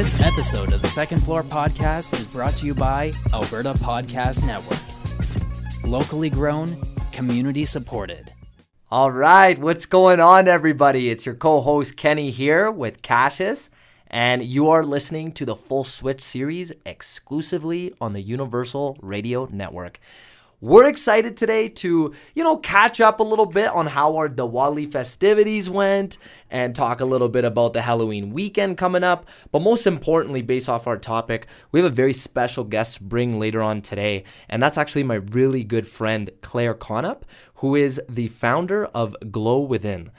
This episode of the Second Floor Podcast is brought to you by Alberta Podcast Network. Locally grown, community supported. All right, what's going on, everybody? It's your co host Kenny here with Qashus, and you are listening to the Full Switch series exclusively on the Universal Radio Network. We're excited today to, you know, catch up a little bit on how our Diwali festivities went and talk a little bit about the Halloween weekend coming up. But most importantly, based off our topic, we have a very special guest to bring later on today. And that's actually my really good friend, Claire Conop, who is the founder of Glow Within.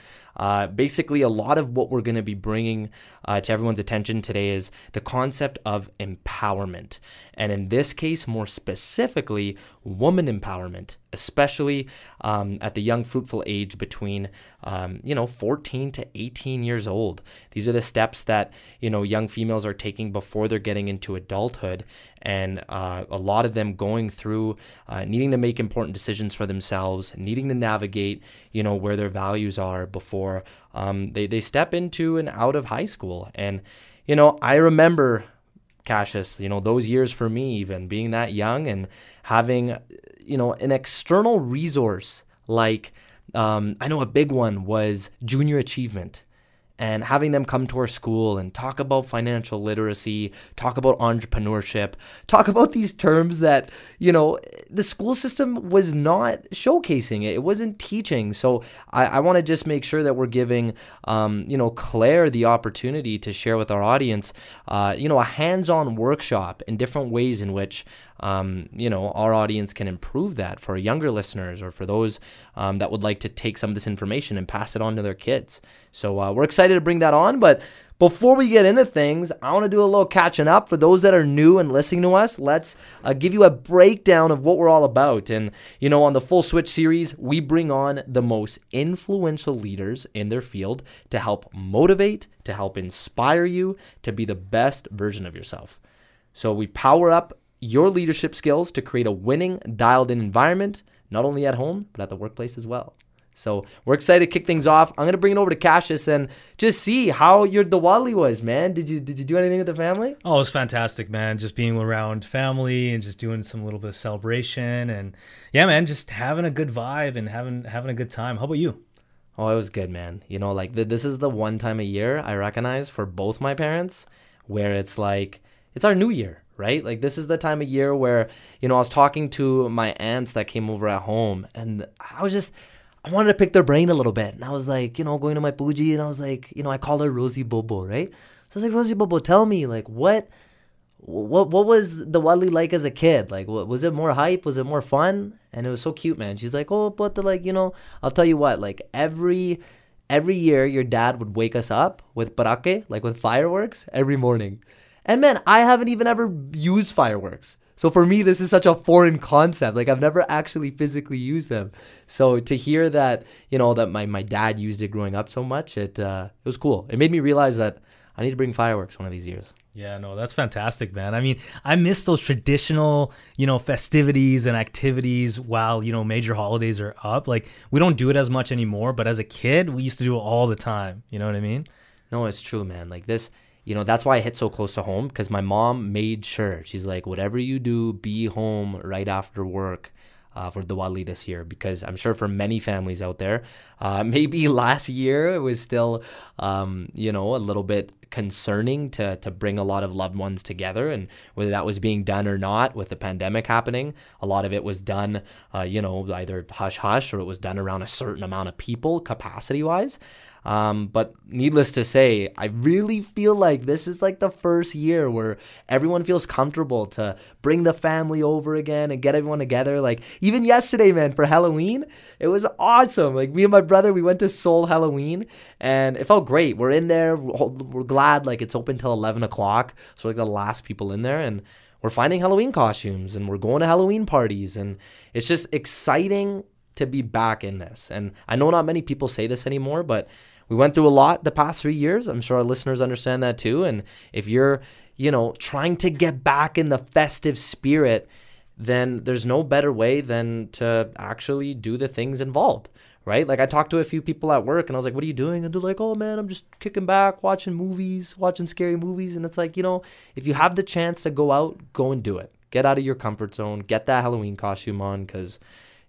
Uh, basically, a lot of what we're going to be bringing uh, to everyone's attention today is the concept of empowerment. And in this case, more specifically, woman empowerment, especially um, at the young, fruitful age between, um, you know, 14 to 18 years old. These are the steps that, you know, young females are taking before they're getting into adulthood. And uh, a lot of them going through uh, needing to make important decisions for themselves, needing to navigate, you know, where their values are before um, they, they step into and out of high school. And, you know, I remember Qashus, you know, those years for me, even being that young and having, you know, an external resource like, um, I know a big one was junior achievement and having them come to our school and talk about financial literacy, talk about entrepreneurship, talk about these terms that, you know, the school system was not showcasing it. It wasn't teaching. So I, I want to just make sure that we're giving, um, you know, Claire the opportunity to share with our audience, uh, you know, a hands on workshop in different ways in which um, you know, our audience can improve that for younger listeners or for those um, that would like to take some of this information and pass it on to their kids. So uh, we're excited to bring that on. But before we get into things, I want to do a little catching up. For those that are new and listening to us, let's uh, give you a breakdown of what we're all about. And, you know, on the Full Switch series, we bring on the most influential leaders in their field to help motivate, to help inspire you to be the best version of yourself. So we power up your leadership skills to create a winning, dialed in environment, not only at home, but at the workplace as well. So we're excited to kick things off. I'm gonna bring it over to Qashus and just see how your Diwali was, man. Did you did you do anything with the family? Oh, it was fantastic, man. Just being around family and just doing some little bit of celebration and yeah, man, just having a good vibe and having having a good time. How about you? Oh, it was good, man. You know, like th- this is the one time a year I recognize for both my parents where it's like it's our new year right? Like this is the time of year where, you know, I was talking to my aunts that came over at home and I was just I wanted to pick their brain a little bit. And I was like, you know, going to my bougie and I was like, you know, I call her Rosie Bobo, right? So I was like, Rosie Bobo, tell me, like, what what what was Diwali like as a kid? Like, what, was it more hype? Was it more fun? And it was so cute, man. She's like, oh, but the like, you know, I'll tell you what, like every every year, your dad would wake us up with patake, like with fireworks, every morning. And man, I haven't even ever used fireworks. So for me, this is such a foreign concept. Like I've never actually physically used them. So to hear that, you know, that my, my dad used it growing up so much, it uh, it was cool. It made me realize that I need to bring fireworks one of these years. Yeah, no, that's fantastic, man. I mean, I miss those traditional, you know, festivities and activities while, you know, major holidays are up. Like, we don't do it as much anymore, but as a kid, we used to do it all the time. You know what I mean? No, it's true, man. Like this, you know that's why I hit so close to home because my mom made sure. She's like whatever you do be home right after work uh, for Diwali this year. Because I'm sure for many families out there uh, maybe last year it was still um, you know a little bit concerning to to bring a lot of loved ones together. And whether that was being done or not with the pandemic happening a lot of it was done uh, you know either hush hush or it was done around a certain amount of people capacity wise um, but needless to say, I really feel like this is like the first year where everyone feels comfortable to bring the family over again and get everyone together. Like even yesterday, man, for Halloween, it was awesome. Like me and my brother, we went to Seoul Halloween and it felt great. We're in there. We're glad like it's open till 11 o'clock. So like the last people in there and we're finding Halloween costumes and we're going to Halloween parties and it's just exciting to be back in this. And I know not many people say this anymore, but we went through a lot the past three years. I'm sure our listeners understand that too. And if you're, you know, trying to get back in the festive spirit, then there's no better way than to actually do the things involved, right? Like I talked to a few people at work and I was like, "What are you doing?" And they're like, "Oh man, I'm just kicking back, watching movies, watching scary movies." And it's like, you know, if you have the chance to go out, go and do it. Get out of your comfort zone. Get that Halloween costume on cuz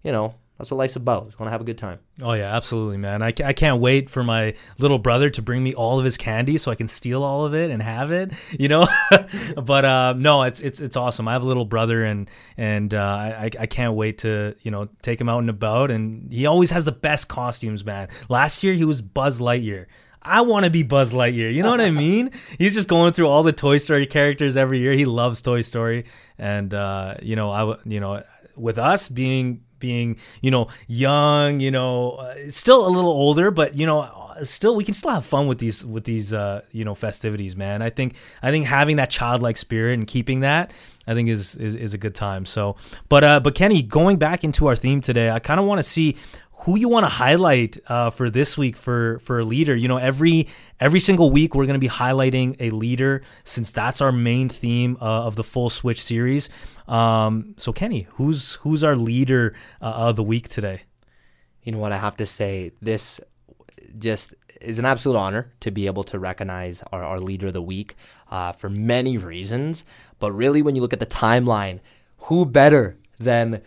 you know, that's what life's about. You want to have a good time. Oh yeah, absolutely, man. I, I can't wait for my little brother to bring me all of his candy so I can steal all of it and have it. You know, but uh, no, it's it's it's awesome. I have a little brother and and uh, I I can't wait to you know take him out and about. And he always has the best costumes, man. Last year he was Buzz Lightyear. I want to be Buzz Lightyear. You know what I mean? He's just going through all the Toy Story characters every year. He loves Toy Story, and uh, you know, I you know, with us being being you know young you know uh, still a little older but you know still we can still have fun with these with these uh you know festivities man. I think i think having that childlike spirit and keeping that i think is is, is a good time. So but uh but kenny going back into our theme today i kind of want to see who you want to highlight uh, for this week for for a leader. You know, every every single week we're going to be highlighting a leader since that's our main theme uh, of the full switch series. Um, so Kenny, who's who's our leader uh, of the week today? You know what I have to say. This just is an absolute honor to be able to recognize our, our leader of the week uh, for many reasons. But really, when you look at the timeline, who better than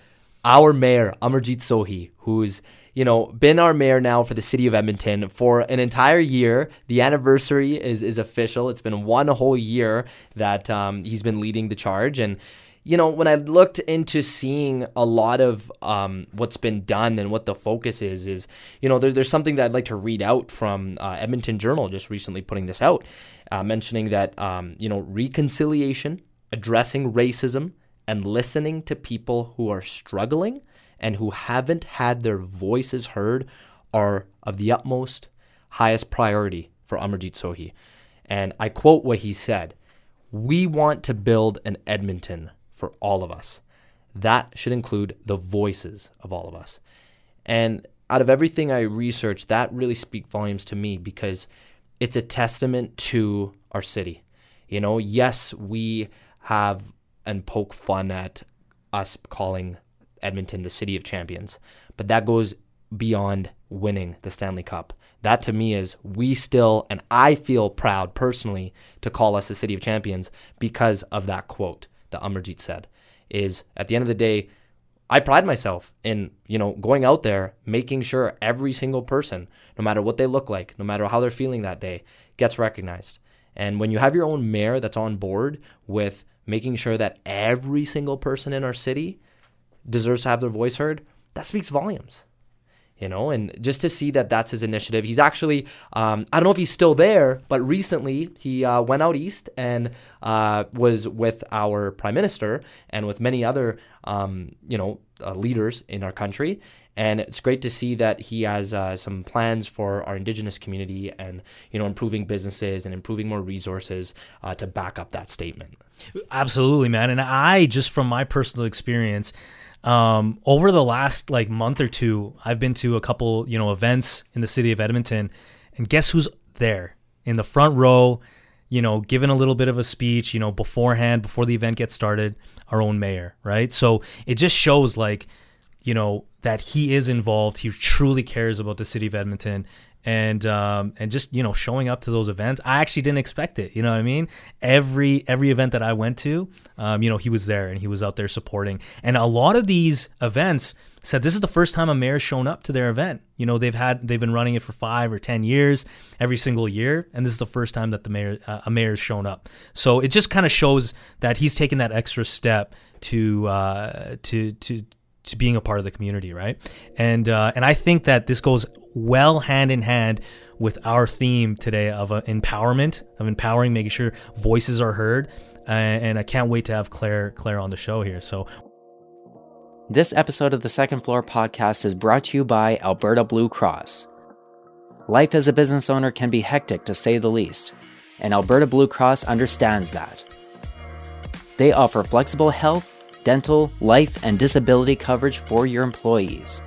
our mayor, Amarjit Sohi, who's you know, been our mayor now for the city of Edmonton for an entire year. The anniversary is is official. It's been one whole year that um, he's been leading the charge, and you know, when I looked into seeing a lot of um, what's been done and what the focus is, is you know, there, there's something that I'd like to read out from uh, Edmonton Journal just recently putting this out, uh, mentioning that um, you know, reconciliation, addressing racism, and listening to people who are struggling and who haven't had their voices heard are of the utmost highest priority for Amarjit Sohi. And I quote what he said We want to build an Edmonton for all of us. That should include the voices of all of us. And out of everything I researched, that really speaks volumes to me because it's a testament to our city. You know, yes, we have and poke fun at us calling Edmonton the city of champions, but that goes beyond winning the Stanley Cup. That to me is we still, and I feel proud personally to call us the city of champions because of that quote that Amarjit said. Is at the end of the day, I pride myself in, you know, going out there, making sure every single person, no matter what they look like, no matter how they're feeling that day, gets recognized. And when you have your own mayor that's on board with making sure that every single person in our city deserves to have their voice heard, that speaks volumes you know, and just to see that that's his initiative. He's actually, um, I don't know if he's still there, but recently he uh, went out east and uh, was with our prime minister and with many other, um, you know, uh, leaders in our country. And it's great to see that he has uh, some plans for our indigenous community and, you know, improving businesses and improving more resources uh, to back up that statement. Absolutely, man. And I, just from my personal experience, um, over the last like month or two, I've been to a couple, you know, events in the city of Edmonton, and guess who's there in the front row, you know, giving a little bit of a speech, you know, beforehand, before the event gets started, our own mayor, right? So it just shows like, you know, that he is involved. He truly cares about the city of Edmonton, and um, and just you know showing up to those events. I actually didn't expect it. You know what I mean? Every every event that I went to, um, you know, he was there and he was out there supporting. And a lot of these events said this is the first time a mayor's shown up to their event. You know, they've had they've been running it for five or ten years, every single year, and this is the first time that the mayor uh, a mayor's shown up. So it just kind of shows that he's taken that extra step to uh, to to to being a part of the community, right? And uh, and I think that this goes well hand in hand with our theme today of uh, empowerment, of empowering, making sure voices are heard. Uh, and I can't wait to have Claire Claire on the show here. So this episode of the Second Floor podcast is brought to you by Alberta Blue Cross. Life as a business owner can be hectic to say the least, and Alberta Blue Cross understands that. They offer flexible health, dental, life, and disability coverage for your employees.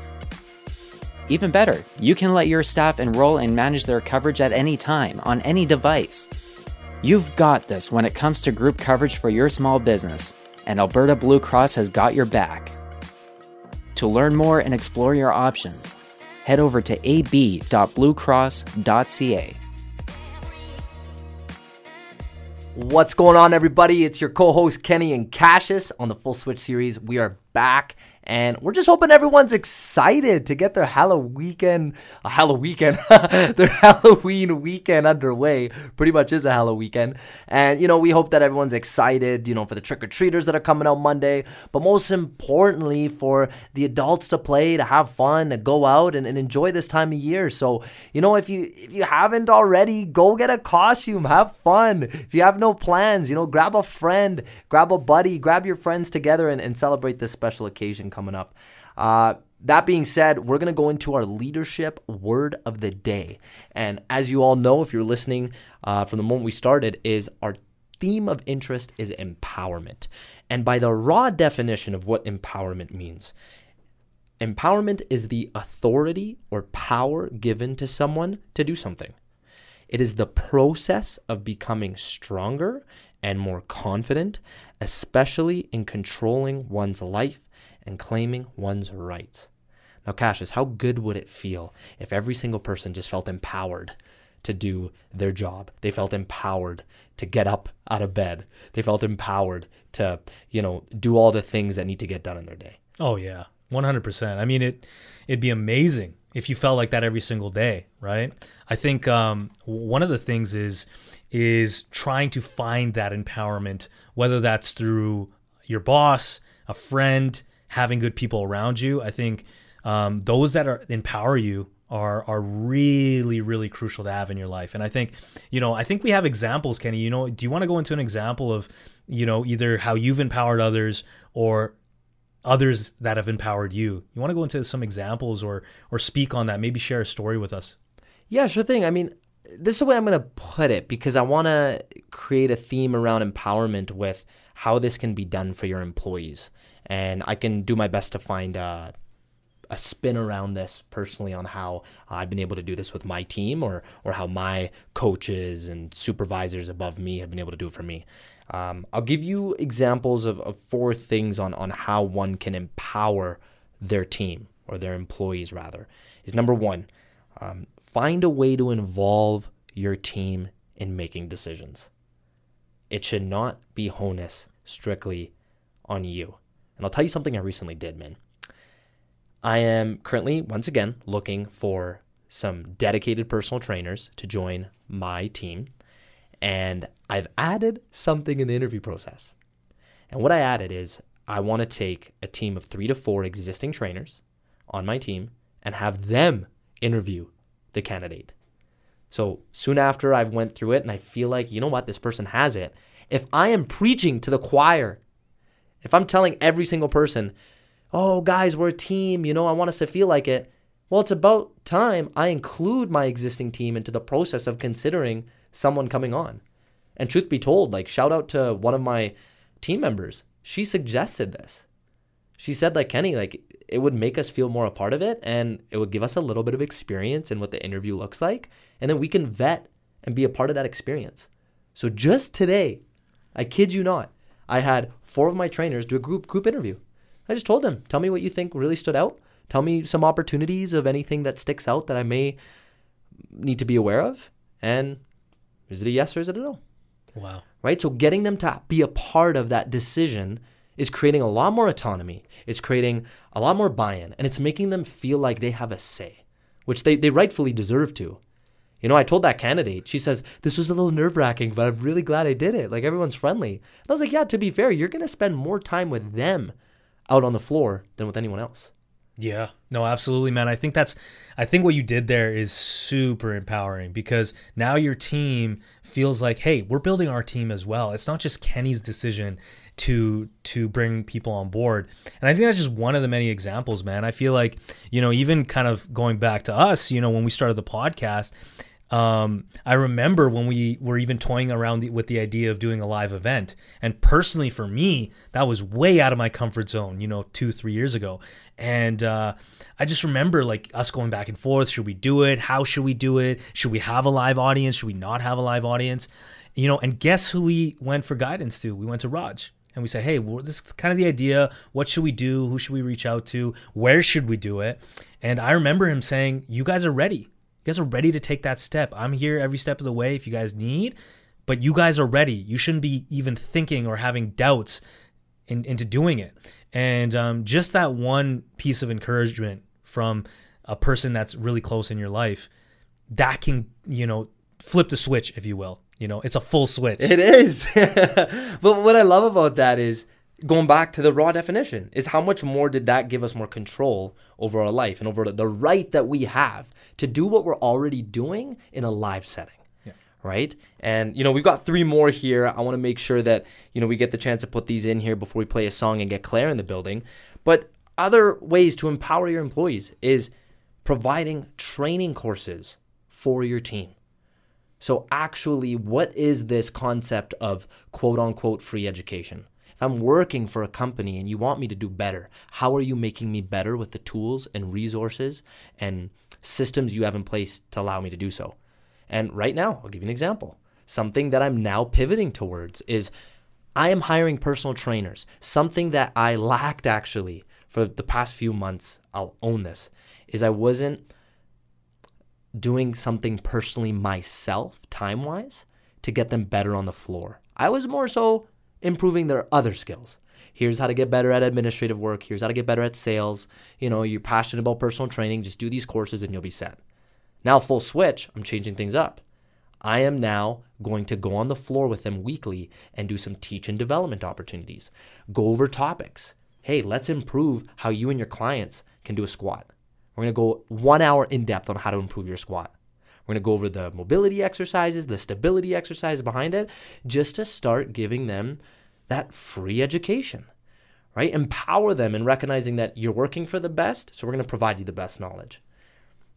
Even better, you can let your staff enroll and manage their coverage at any time on any device. You've got this when it comes to group coverage for your small business, and Alberta Blue Cross has got your back. To learn more and explore your options, head over to ab.bluecross.ca. What's going on, everybody? It's your co host Kenny and Qashus on the Full Switch series. We are back and we're just hoping everyone's excited to get their Halloween weekend, a Halloween weekend, their Halloween weekend underway. Pretty much is a Halloween weekend. And, you know, we hope that everyone's excited, you know, for the trick or treaters that are coming out Monday, but most importantly, for the adults to play, to have fun, to go out and, and enjoy this time of year. So, you know, if you if you haven't already, go get a costume, have fun. If you have no plans, you know, grab a friend, grab a buddy, grab your friends together and, and celebrate this special occasion coming up. Uh, that being said, we're going to go into our leadership word of the day. And as you all know, if you're listening uh, from the moment we started, is our theme of interest is empowerment. And by the raw definition of what empowerment means, empowerment is the authority or power given to someone to do something. It is the process of becoming stronger and more confident, especially in controlling one's life and claiming one's rights. Now, Qashus, how good would it feel if every single person just felt empowered to do their job? They felt empowered to get up out of bed. They felt empowered to, you know, do all the things that need to get done in their day. Oh yeah, one hundred percent. I mean, it it'd be amazing if you felt like that every single day, right? I think um, one of the things is is trying to find that empowerment, whether that's through your boss, a friend, having good people around you. I think um, those that are empower you are are really really crucial to have in your life. And I think you know I think we have examples, Kenny. You know, do you want to go into an example of you know either how you've empowered others or others that have empowered you? You want to go into some examples or or speak on that? Maybe share a story with us. Yeah, sure thing. I mean, this is the way I'm going to put it because I want to create a theme around empowerment with how this can be done for your employees and I can do my best to find a, a spin around this personally on how I've been able to do this with my team or or how my coaches and supervisors above me have been able to do it for me. Um, I'll give you examples of, of four things on, on how one can empower their team or their employees rather. Is number one, um, find a way to involve your team in making decisions. It should not be honus strictly on you. And I'll tell you something I recently did, man. I am currently, once again, looking for some dedicated personal trainers to join my team. And I've added something in the interview process. And what I added is I want to take a team of three to four existing trainers on my team and have them interview the candidate. So soon after I've went through it and I feel like, you know what, this person has it. If I am preaching to the choir if I'm telling every single person, oh, guys, we're a team, you know, I want us to feel like it, well, it's about time I include my existing team into the process of considering someone coming on. And truth be told, like, shout out to one of my team members. She suggested this. She said, like, Kenny, like, it would make us feel more a part of it and it would give us a little bit of experience in what the interview looks like. And then we can vet and be a part of that experience. So just today, I kid you not, I had four of my trainers do a group group interview. I just told them, tell me what you think really stood out. Tell me some opportunities of anything that sticks out that I may need to be aware of. And is it a yes or is it a no? Wow. Right? So getting them to be a part of that decision is creating a lot more autonomy. It's creating a lot more buy-in and it's making them feel like they have a say, which they, they rightfully deserve to. You know, I told that candidate, she says, this was a little nerve wracking, but I'm really glad I did it. Like everyone's friendly. And I was like, yeah, to be fair, you're going to spend more time with them out on the floor than with anyone else. Yeah, no, absolutely, man. I think that's, I think what you did there is super empowering because now your team feels like, hey, we're building our team as well. It's not just Kenny's decision to to bring people on board, and I think that's just one of the many examples, man. I feel like, you know, even kind of going back to us, you know, when we started the podcast, um, I remember when we were even toying around the, with the idea of doing a live event. And personally, for me, that was way out of my comfort zone, you know, two, three years ago. And uh, I just remember like us going back and forth. Should we do it? How should we do it? Should we have a live audience? Should we not have a live audience? You know, and guess who we went for guidance to? We went to Raj. and we said, hey, well, this is kind of the idea. What should we do? Who should we reach out to? Where should we do it? And I remember him saying, you guys are ready. Guys are ready to take that step. I'm here every step of the way if you guys need, but you guys are ready. You shouldn't be even thinking or having doubts in, into doing it. And um, just that one piece of encouragement from a person that's really close in your life, that can, you know, flip the switch, if you will. You know, it's a full switch. It is. but what I love about that is going back to the raw definition is how much more did that give us more control over our life and over the right that we have to do what we're already doing in a live setting right? And you know, we've got three more here. I want to make sure that you know we get the chance to put these in here before we play a song and get Claire in the building. But other ways to empower your employees is providing training courses for your team. So actually, what is this concept of quote unquote free education? If I'm working for a company and you want me to do better, how are you making me better with the tools and resources and systems you have in place to allow me to do so? And right now, I'll give you an example. Something that I'm now pivoting towards is I am hiring personal trainers. Something that I lacked actually for the past few months, I'll own this, is I wasn't doing something personally myself, time wise, to get them better on the floor. I was more so improving their other skills. Here's how to get better at administrative work. Here's how to get better at sales. You know, you're passionate about personal training, just do these courses and you'll be set. Now, full switch, I'm changing things up. I am now going to go on the floor with them weekly and do some teach and development opportunities. Go over topics. Hey, let's improve how you and your clients can do a squat. We're going to go one hour in depth on how to improve your squat. We're going to go over the mobility exercises, the stability exercises behind it, just to start giving them that free education, right? Empower them in recognizing that you're working for the best, so we're going to provide you the best knowledge.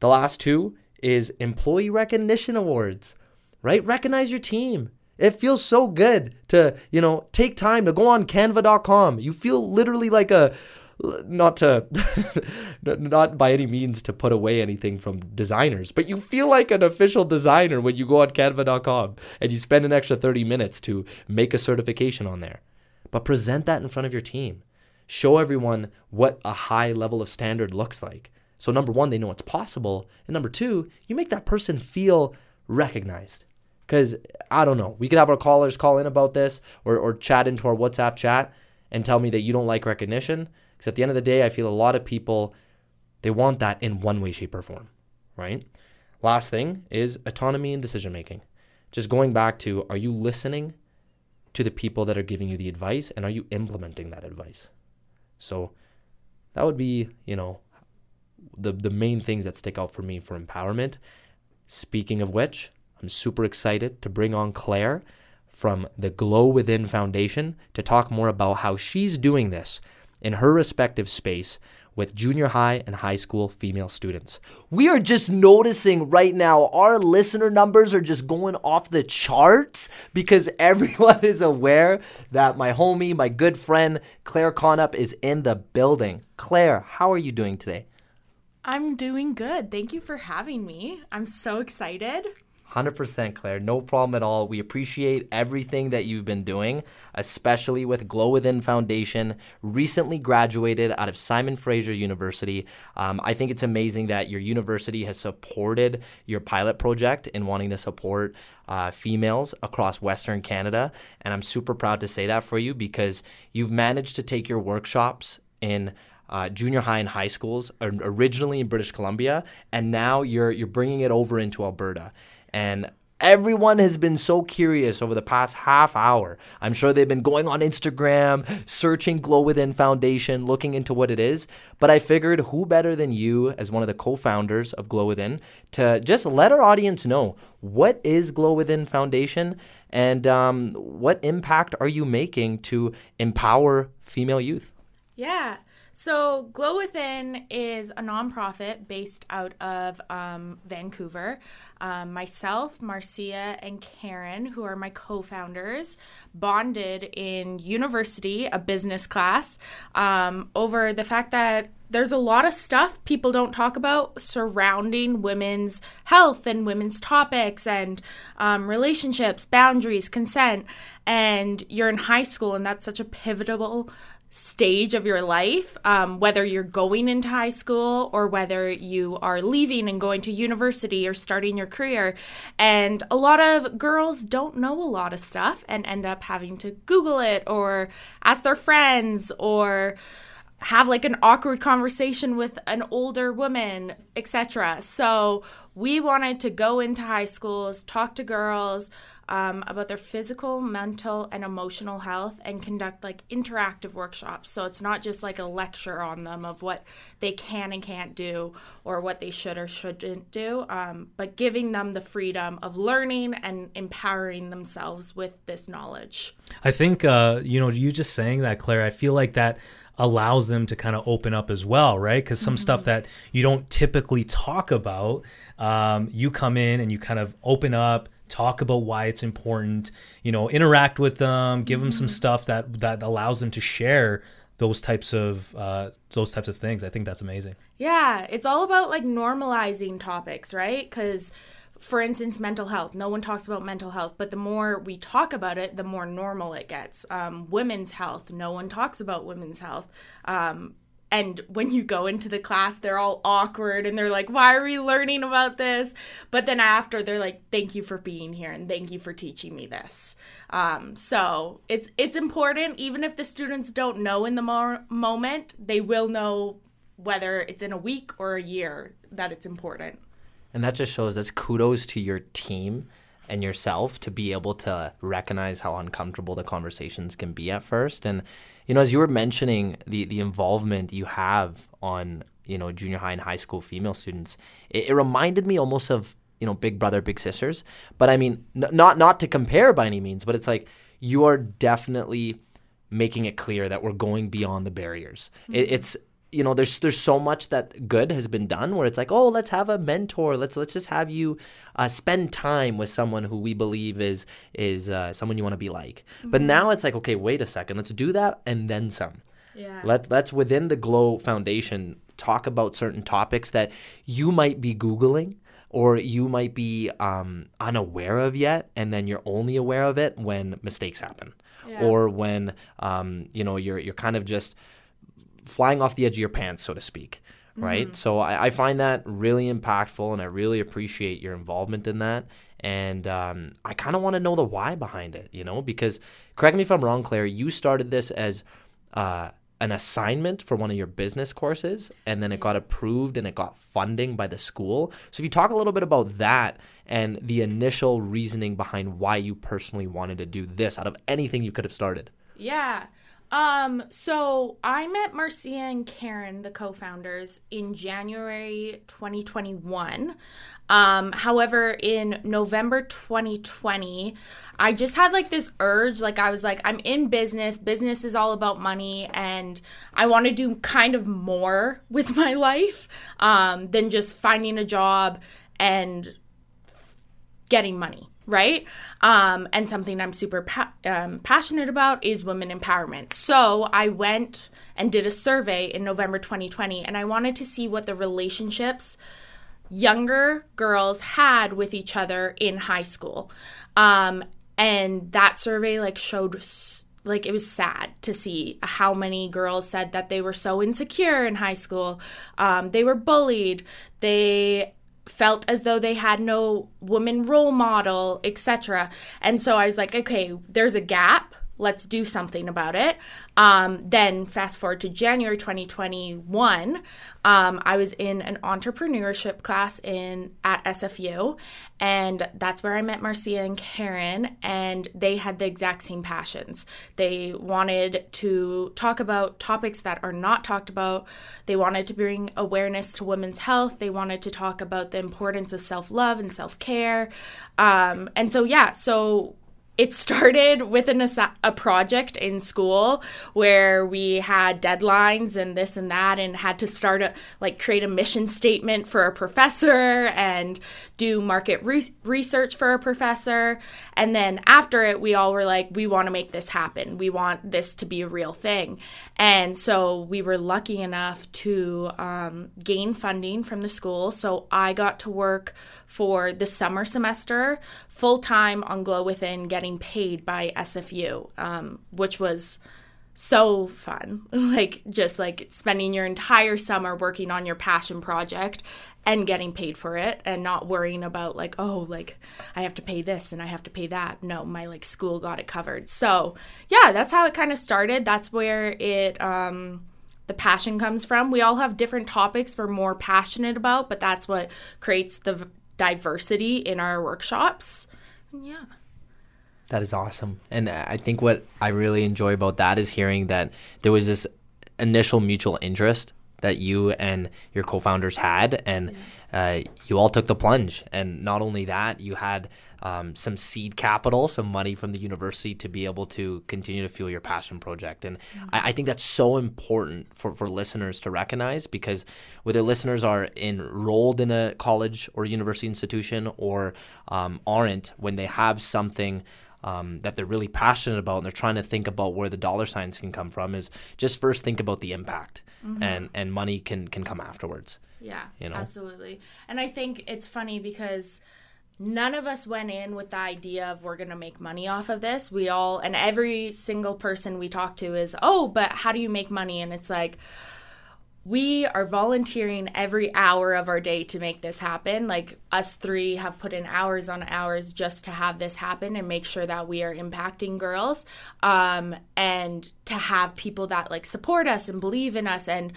The last two is employee recognition awards, right? Recognize your team. It feels so good to, you know, take time to go on canva.com. You feel literally like a not to not by any means to put away anything from designers, but you feel like an official designer when you go on canva.com and you spend an extra 30 minutes to make a certification on there. But present that in front of your team. Show everyone what a high level of standard looks like. So, number one, they know it's possible. And number two, you make that person feel recognized. Because I don't know, we could have our callers call in about this or, or chat into our WhatsApp chat and tell me that you don't like recognition. Because at the end of the day, I feel a lot of people, they want that in one way, shape, or form, right? Last thing is autonomy and decision making. Just going back to are you listening to the people that are giving you the advice and are you implementing that advice? So that would be, you know, the the main things that stick out for me for empowerment. Speaking of which, I'm super excited to bring on Claire from the Glow Within Foundation to talk more about how she's doing this in her respective space with junior high and high school female students. We are just noticing right now our listener numbers are just going off the charts because everyone is aware that my homie, my good friend Claire Conup is in the building. Claire, how are you doing today? I'm doing good. Thank you for having me. I'm so excited. 100% Claire, no problem at all. We appreciate everything that you've been doing, especially with Glow Within Foundation. Recently graduated out of Simon Fraser University. Um, I think it's amazing that your university has supported your pilot project in wanting to support uh, females across Western Canada. And I'm super proud to say that for you because you've managed to take your workshops in uh, junior high and high schools originally in British Columbia, and now you're you're bringing it over into Alberta. And everyone has been so curious over the past half hour. I'm sure they've been going on Instagram, searching Glow Within Foundation, looking into what it is. But I figured who better than you, as one of the co founders of Glow Within, to just let our audience know what is Glow Within Foundation and um, what impact are you making to empower female youth? Yeah. So, Glow Within is a nonprofit based out of um, Vancouver. Um, myself, Marcia, and Karen, who are my co founders, bonded in university, a business class, um, over the fact that there's a lot of stuff people don't talk about surrounding women's health and women's topics and um, relationships, boundaries, consent. And you're in high school, and that's such a pivotal stage of your life, um, whether you're going into high school or whether you are leaving and going to university or starting your career. And a lot of girls don't know a lot of stuff and end up having to Google it or ask their friends or have like an awkward conversation with an older woman, etc. So we wanted to go into high schools, talk to girls, um, about their physical, mental, and emotional health and conduct like interactive workshops. So it's not just like a lecture on them of what they can and can't do or what they should or shouldn't do, um, but giving them the freedom of learning and empowering themselves with this knowledge. I think, uh, you know, you just saying that, Claire, I feel like that allows them to kind of open up as well, right? Because some mm-hmm. stuff that you don't typically talk about, um, you come in and you kind of open up, talk about why it's important, you know, interact with them, give mm-hmm. them some mm-hmm. stuff that that allows them to share those types of uh, those types of things. I think that's amazing. Yeah, it's all about like normalizing topics, right? Because for instance, mental health. No one talks about mental health, but the more we talk about it, the more normal it gets. Um, women's health. No one talks about women's health. Um, and when you go into the class they're all awkward and they're like why are we learning about this? But then after they're like thank you for being here and thank you for teaching me this. Um, so it's it's important even if the students don't know in the mo- moment they will know whether it's in a week or a year that it's important. And that just shows that's kudos to your team and yourself to be able to recognize how uncomfortable the conversations can be at first. And you know, as you were mentioning the the involvement you have on you know junior high and high school female students, it, it reminded me almost of you know Big Brother Big Sisters. But I mean, n- not not to compare by any means, but it's like you are definitely making it clear that we're going beyond the barriers. Mm-hmm. It, it's you know there's there's so much that good has been done where it's like oh let's have a mentor. Let's let's just have you uh, spend time with someone who we believe is is uh, someone you want to be like. Mm-hmm. but now it's like okay wait a second. Let's do that and then some. Yeah. Let let's within the glow foundation talk about certain topics that you might be googling or you might be um, unaware of yet and then you're only aware of it when mistakes happen. Yeah. or when um, you know you're you're kind of just flying off the edge of your pants, so to speak. Right. Mm-hmm. So I, I, find that really impactful and I really appreciate your involvement in that. And um, I kind of want to know the why behind it, you know, because correct me if I'm wrong, Claire, you started this as uh, an assignment for one of your business courses and then it got approved and it got funding by the school. So if you talk a little bit about that and the initial reasoning behind why you personally wanted to do this out of anything you could have started. Yeah. Um, so I met Marcia and Karen, the co-founders, in January 2021. Um, however, in November 2020, I just had like this urge, like I was like, I'm in business. Business is all about money, and I want to do kind of more with my life um, than just finding a job and getting money right? Um, and something I'm super pa- um, passionate about is women empowerment. So I went and did a survey in November 2020, and I wanted to see what the relationships younger girls had with each other in high school. Um, and that survey like showed like it was sad to see how many girls said that they were so insecure in high school um, they were bullied they felt as though they had no woman role model, etc. And so I was like, okay, there's a gap. Let's do something about it. Um, then fast forward to January 2021, um, I was in an entrepreneurship class in at SFU, and that's where I met Marcia and Karen, and they had the exact same passions. They wanted to talk about topics that are not talked about. They wanted to bring awareness to women's health. They wanted to talk about the importance of self love and self care. Um, and so, yeah, so it started with an a project in school where we had deadlines and this and that and had to start a like create a mission statement for a professor and do market re- research for a professor. And then after it we all were like we want to make this happen. We want this to be a real thing. And so we were lucky enough to um, gain funding from the school. So i got to work for the summer semester full time on Glow Within, getting paid by SFU, um, which was so fun. like just like spending your entire summer working on your passion project and getting paid for it and not worrying about like oh like I have to pay this and I have to pay that. No, my like school got it covered. So, yeah, that's how it kind of started. That's where it um the passion comes from. We all have different topics we're more passionate about, but that's what creates the diversity in our workshops. Yeah. That is awesome. And I think what I really enjoy about that is hearing that there was this initial mutual interest that you and your co-founders had and uh, you all took the plunge. And not only that you had um, some seed capital some money from the university to be able to continue to fuel your passion project. And mm-hmm. I, I, think that's so important for, for listeners to recognize because whether listeners are enrolled in a college or university institution or um, aren't when they have something um, that they're really passionate about and they're trying to think about where the dollar signs can come from is just first think about the impact mm-hmm. and and money can can come afterwards. Yeah, you know? absolutely. And I think it's funny because none of us went in with the idea of we're going to make money off of this. We all and every single person we talk to is, "Oh, but how do you make money?" And it's like we are volunteering every hour of our day to make this happen. Like us three have put in hours on hours just to have this happen and make sure that we are impacting girls. Um, and to have people that like support us and believe in us and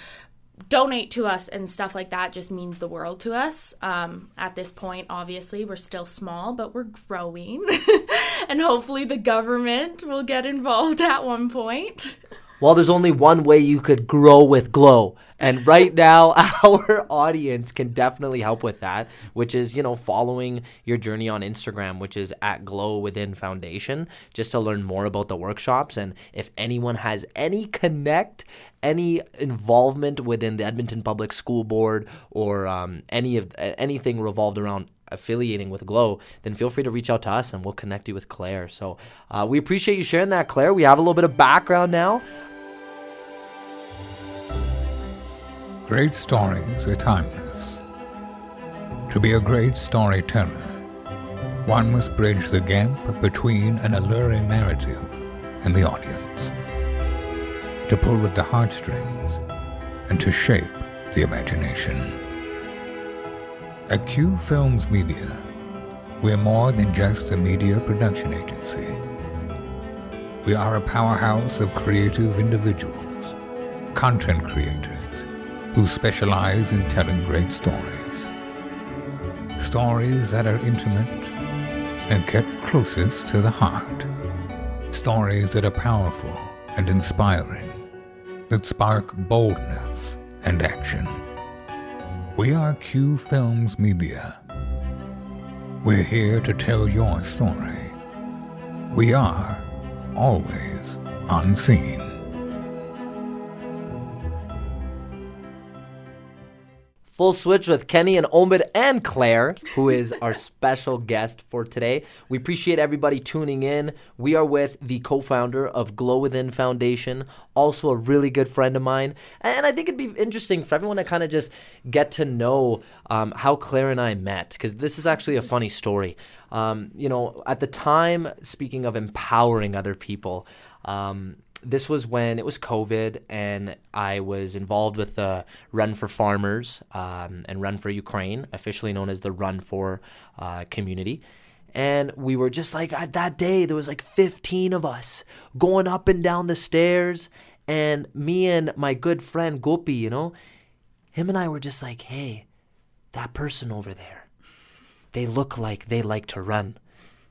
donate to us and stuff like that just means the world to us. Um, at this point, obviously, we're still small, but we're growing. and hopefully the government will get involved at one point. Well, there's only one way you could grow with glow. And right now, our audience can definitely help with that, which is, you know, following your journey on Instagram, which is at Glow Within Foundation, just to learn more about the workshops. And if anyone has any connect, any involvement within the Edmonton Public School Board or um, any of anything revolved around affiliating with Glow, then feel free to reach out to us and we'll connect you with Claire. So uh, we appreciate you sharing that, Claire. We have a little bit of background now. Great stories are timeless. To be a great storyteller, one must bridge the gap between an alluring narrative and the audience, to pull at the heartstrings, and to shape the imagination. At Q Films Media, we're more than just a media production agency. We are a powerhouse of creative individuals, content creators, who specialize in telling great stories. Stories that are intimate and kept closest to the heart. Stories that are powerful and inspiring, that spark boldness and action. We are Q Films Media. We're here to tell your story. We are always unseen. Full switch with Kenny and Omid and Claire, who is our special guest for today. We appreciate everybody tuning in. We are with the co founder of Glow Within Foundation, also a really good friend of mine. And I think it'd be interesting for everyone to kind of just get to know um, how Claire and I met, because this is actually a funny story. Um, you know, at the time, speaking of empowering other people, um, this was when it was COVID, and I was involved with the Run for Farmers um, and Run for Ukraine, officially known as the Run for uh, community. And we were just like that day, there was like 15 of us going up and down the stairs. And me and my good friend Gopi, you know, him and I were just like, hey, that person over there, they look like they like to run.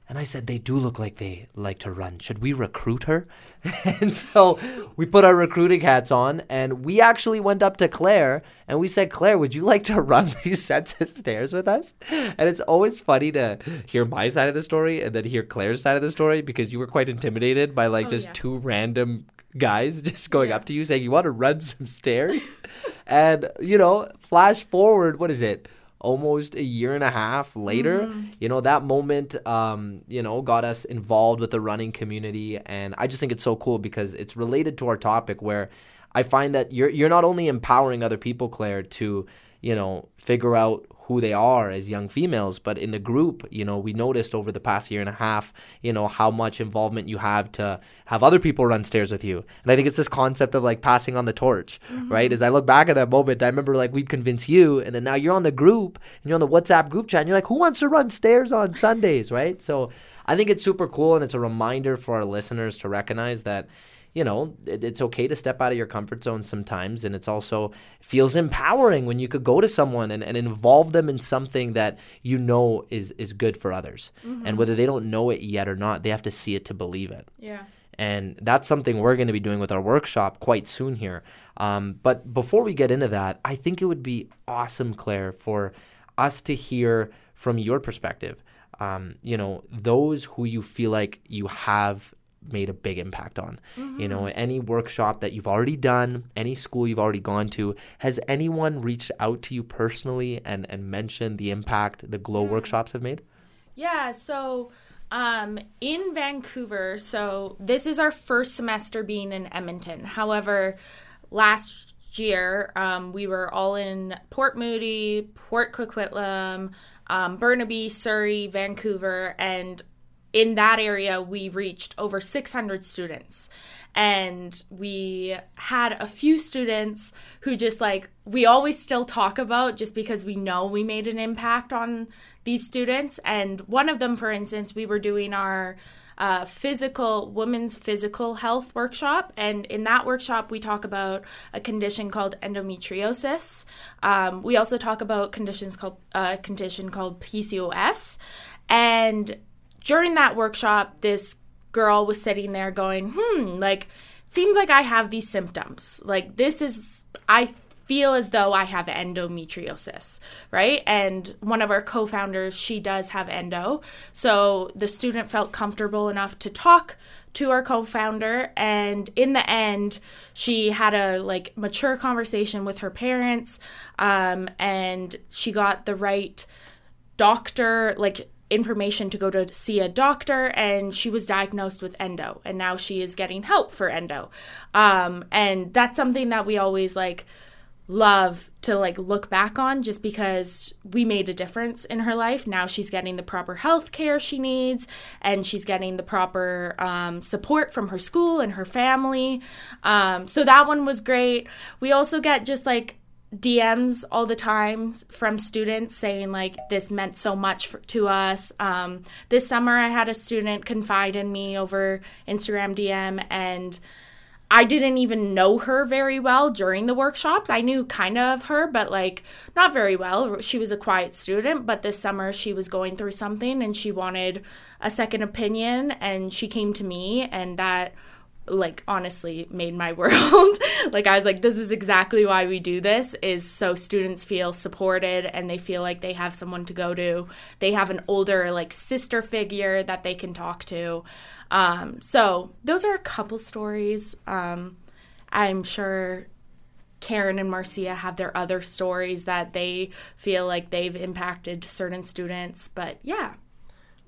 And I said, they do look like they like to run. Should we recruit her? and so we put our recruiting hats on and we actually went up to Claire and we said, Claire, would you like to run these sets of stairs with us? And it's always funny to hear my side of the story and then hear Claire's side of the story because you were quite intimidated by like Oh, just yeah. two random guys just going Yeah. up to you saying, You want to run some stairs? and, you know, flash forward, what is it? Almost a year and a half later, Mm-hmm. you know, that moment, um, you know, got us involved with the running community. And I just think it's so cool because it's related to our topic where I find that you're, you're not only empowering other people, Claire, to, you know, figure out who they are as young females, but in the group, you know, we noticed over the past year and a half, you know, how much involvement you have to have other people run stairs with you. And I think it's this concept of like passing on the torch, mm-hmm. right? As I look back at that moment, I remember like we'd convince you, and then now you're on the group and you're on the WhatsApp group chat, and you're like, who wants to run stairs on Sundays, right? So I think it's super cool, and it's a reminder for our listeners to recognize that you know, it, it's okay to step out of your comfort zone sometimes. And it's also feels empowering when you could go to someone and, and involve them in something that you know is, is good for others. And whether they don't know it yet or not, they have to see it to believe it. Yeah. And that's something we're going to be doing with our workshop quite soon here. Um, but before we get into that, I think it would be awesome, Claire, for us to hear from your perspective. Um, you know, those who you feel like you have made a big impact on. You know, any workshop that you've already done, any school you've already gone to, has anyone reached out to you personally and, and mentioned the impact the Glow workshops have made? Yeah, so um, in Vancouver, so this is our first semester being in Edmonton. However, last year um, we were all in Port Moody, Port Coquitlam, um, Burnaby, Surrey, Vancouver, and in that area we reached over 600 students. And we had a few students who just like we always still talk about just because we know we made an impact on these students. And one of them for instance we were doing our uh, physical women's physical health workshop. And in that workshop we talk about a condition called endometriosis. Um, we also talk about conditions called a condition called pcos and during that workshop, this girl was sitting there going, hmm, like, seems like I have these symptoms. Like, this is, I feel as though I have endometriosis, right? And one of our co founders, she does have endo. So the student felt comfortable enough to talk to our co-founder and in the end she had a like mature conversation with her parents um, and she got the right doctor like information to go to see a doctor and she was diagnosed with endo and now she is getting help for endo. Um, and that's something that we always like love to like look back on just because we made a difference in her life. Now she's getting the proper health care she needs and she's getting the proper um, support from her school and her family. Um, so that one was great. We also get just like DMs all the time from students saying like this meant so much for, to us. Um, this summer, I had a student confide in me over Instagram DM, and I didn't even know her very well during the workshops. I knew kind of her, but like not very well. She was a quiet student, but this summer she was going through something and she wanted a second opinion, and she came to me, and that like honestly made my world. Like i was like this is exactly why we do this is so students feel supported and they feel like they have someone to go to. They have an older like sister figure that they can talk to. Um, so those are a couple stories. Um, i'm sure karen and marcia have their other stories that they feel like they've impacted certain students but yeah.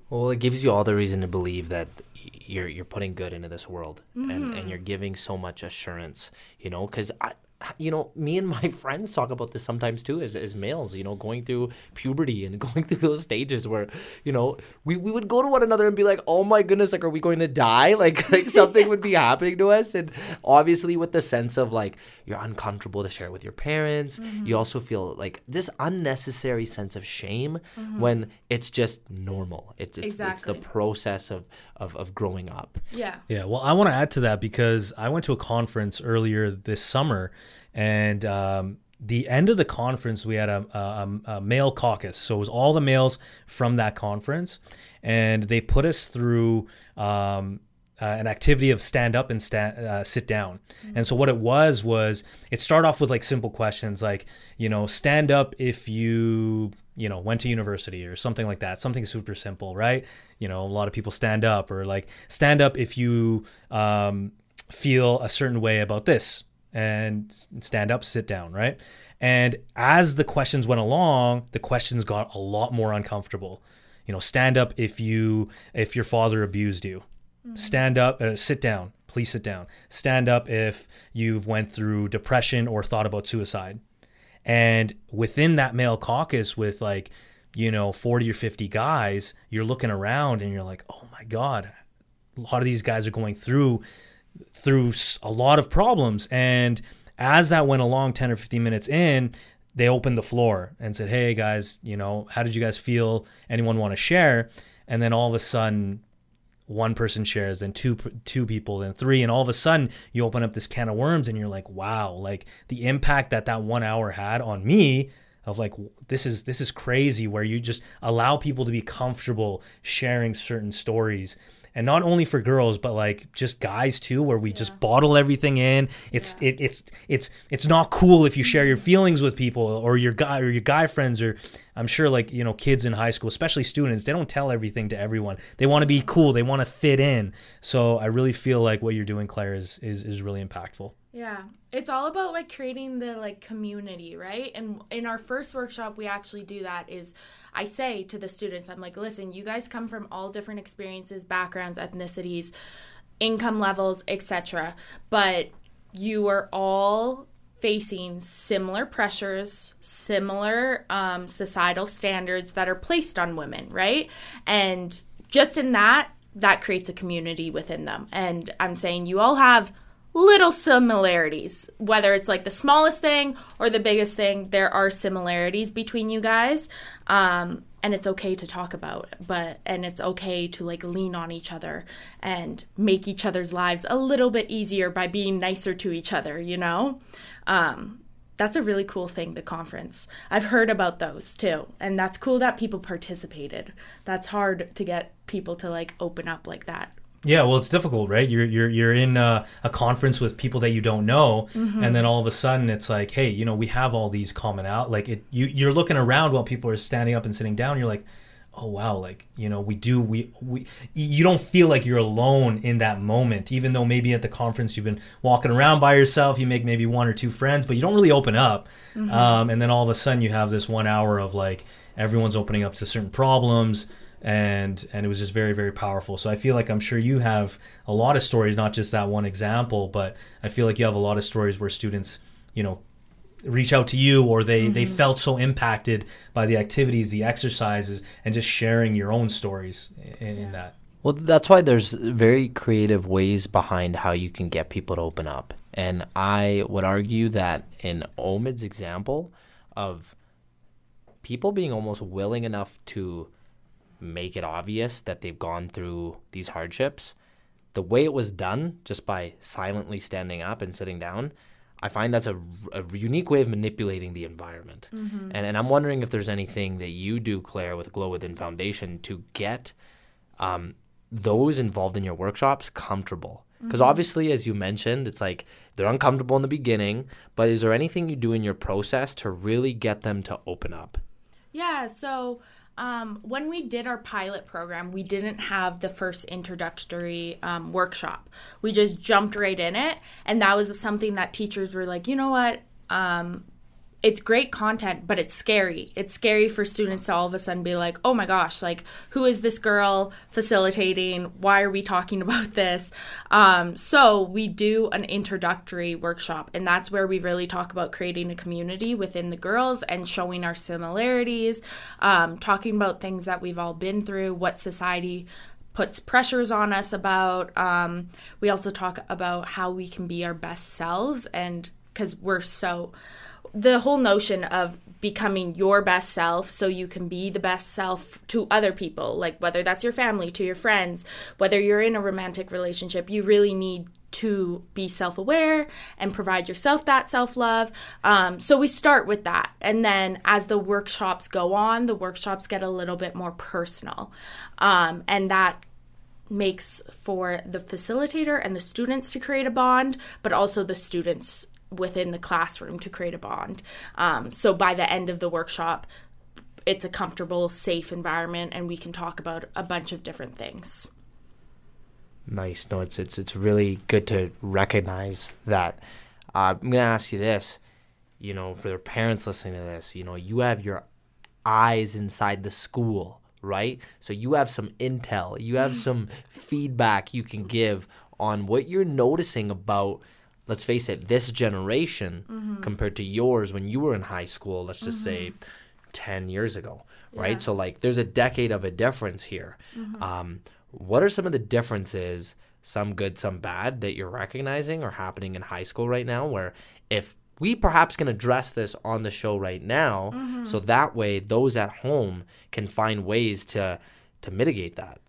Well, it gives you all the reason to believe that you're you're putting good into this world, and Mm-hmm. and you're giving so much assurance. You know, because I. You know, me and my friends talk about this sometimes too, as, as males, you know, going through puberty and going through those stages where, you know, we, we would go to one another and be like, oh my goodness, like, are we going to die? Like, like something would be happening to us. And obviously, with the sense of like, you're uncomfortable to share with your parents, you also feel like this unnecessary sense of shame when it's just normal. It's, it's, it's the process of, of, of growing up. yeah Yeah, well, I want to add to that because I went to a conference earlier this summer, and um, the end of the conference, we had a, a, a, male caucus. So it was all the males from that conference. And they put us through um, uh, an activity of stand up and stand, uh, sit down. Mm-hmm. And so what it was was it started off with like simple questions like, you know, stand up if you, you know, went to university or something like that. Something super simple, right? You know, a lot of people stand up or like stand up if you um, feel a certain way about this and stand up, sit down, right? And as the questions went along, the questions got a lot more uncomfortable. You know, stand up if you if your father abused you. Mm-hmm. Stand up, uh, sit down. Please sit down. Stand up if you've went through depression or thought about suicide. And within that male caucus with like, you know, 40 or 50 guys, you're looking around and you're like, "Oh my god, a lot of these guys are going through through a lot of problems. And as that went along 10 or 15 minutes in, they opened the floor and said, Hey guys, you know, how did you guys feel? Anyone want to share? And then all of a sudden, one person shares, then two two people, then three, and all of a sudden you open up this can of worms, and you're like, wow, like the impact that that one hour had on me of like this is this is crazy where you just allow people to be comfortable sharing certain stories and not only for girls but like just guys too where we yeah. just bottle everything in it's yeah. it, it's it's it's not cool if you share your feelings with people or your guy or your guy friends or i'm sure like you know kids in high school especially students they don't tell everything to everyone. They want to be cool. They want to fit in. So i really feel like what you're doing claire is is, is really impactful. Yeah. It's all about like creating the like community right? And in our first workshop we actually do that is I say to the students, I'm like, listen, you guys come from all different experiences, backgrounds, ethnicities, income levels, etc. But you are all facing similar pressures, similar um, societal standards that are placed on women, right? And just in that, that creates a community within them. And I'm saying you all have little similarities, whether it's like the smallest thing or the biggest thing, there are similarities between you guys. Um, and it's okay to talk about but and it's okay to like lean on each other and make each other's lives a little bit easier by being nicer to each other you know? Um, that's a really cool thing the conference. I've heard about those too and that's cool that people participated. That's hard to get people to like open up like that yeah, well, it's difficult, right? You're you're you're in a, a conference with people that you don't know, mm-hmm. and then all of a sudden it's like, hey, you know, we have all these common out. Like it, you you're looking around while people are standing up and sitting down. You're like, oh wow, like you know, we do we we. You don't feel like you're alone in that moment, even though maybe at the conference you've been walking around by yourself. You make maybe one or two friends, but you don't really open up. Mm-hmm. Um, and then all of a sudden you have this one hour of like everyone's opening up to certain problems and and it was just very very powerful so i feel like i'm sure you have a lot of stories not just that one example but i feel like you have a lot of stories where students you know reach out to you or they mm-hmm. they felt so impacted by the activities the exercises and just sharing your own stories in, yeah. in that well that's why there's very creative ways behind how you can get people to open up and i would argue that in omid's example of people being almost willing enough to make it obvious that they've gone through these hardships. The way it was done, just by silently standing up and sitting down, I find that's a, a unique way of manipulating the environment. Mm-hmm. And, and I'm wondering if there's anything that you do, Claire, with Glow Within Foundation to get um, those involved in your workshops comfortable. Because mm-hmm. obviously, as you mentioned, it's like they're uncomfortable in the beginning, but is there anything you do in your process to really get them to open up? Yeah, so um, when we did our pilot program, we didn't have the first introductory um, workshop. We just jumped right in it. And that was something that teachers were like, you know what? Um, it's great content, but it's scary. It's scary for students to all of a sudden be like, oh my gosh, like, who is this girl facilitating? Why are we talking about this? Um, so, we do an introductory workshop, and that's where we really talk about creating a community within the girls and showing our similarities, um, talking about things that we've all been through, what society puts pressures on us about. Um, we also talk about how we can be our best selves, and because we're so the whole notion of becoming your best self so you can be the best self to other people like whether that's your family to your friends whether you're in a romantic relationship you really need to be self aware and provide yourself that self love. Um, so we start with that. And then as the workshops go on, the workshops get a little bit more personal. Um, and that makes for the facilitator and the students to create a bond, but also the students within the classroom to create a bond. Um, so by the end of the workshop, it's a comfortable, safe environment, and we can talk about a bunch of different things. Nice. No, it's it's it's really good to recognize that. Uh, I'm gonna ask you this. You know, for the parents listening to this, you know, you have your eyes inside the school, right? So you have some intel, you have some feedback you can give on what you're noticing about. Let's face it, this generation Mm-hmm. compared to yours when you were in high school. Let's just say, ten years ago, right? Yeah. So like, there's a decade of a difference here. Mm-hmm. Um, what are some of the differences, some good, some bad, that you're recognizing are happening in high school right now? Where if we perhaps can address this on the show right now, Mm-hmm. so that way those at home can find ways to to mitigate that.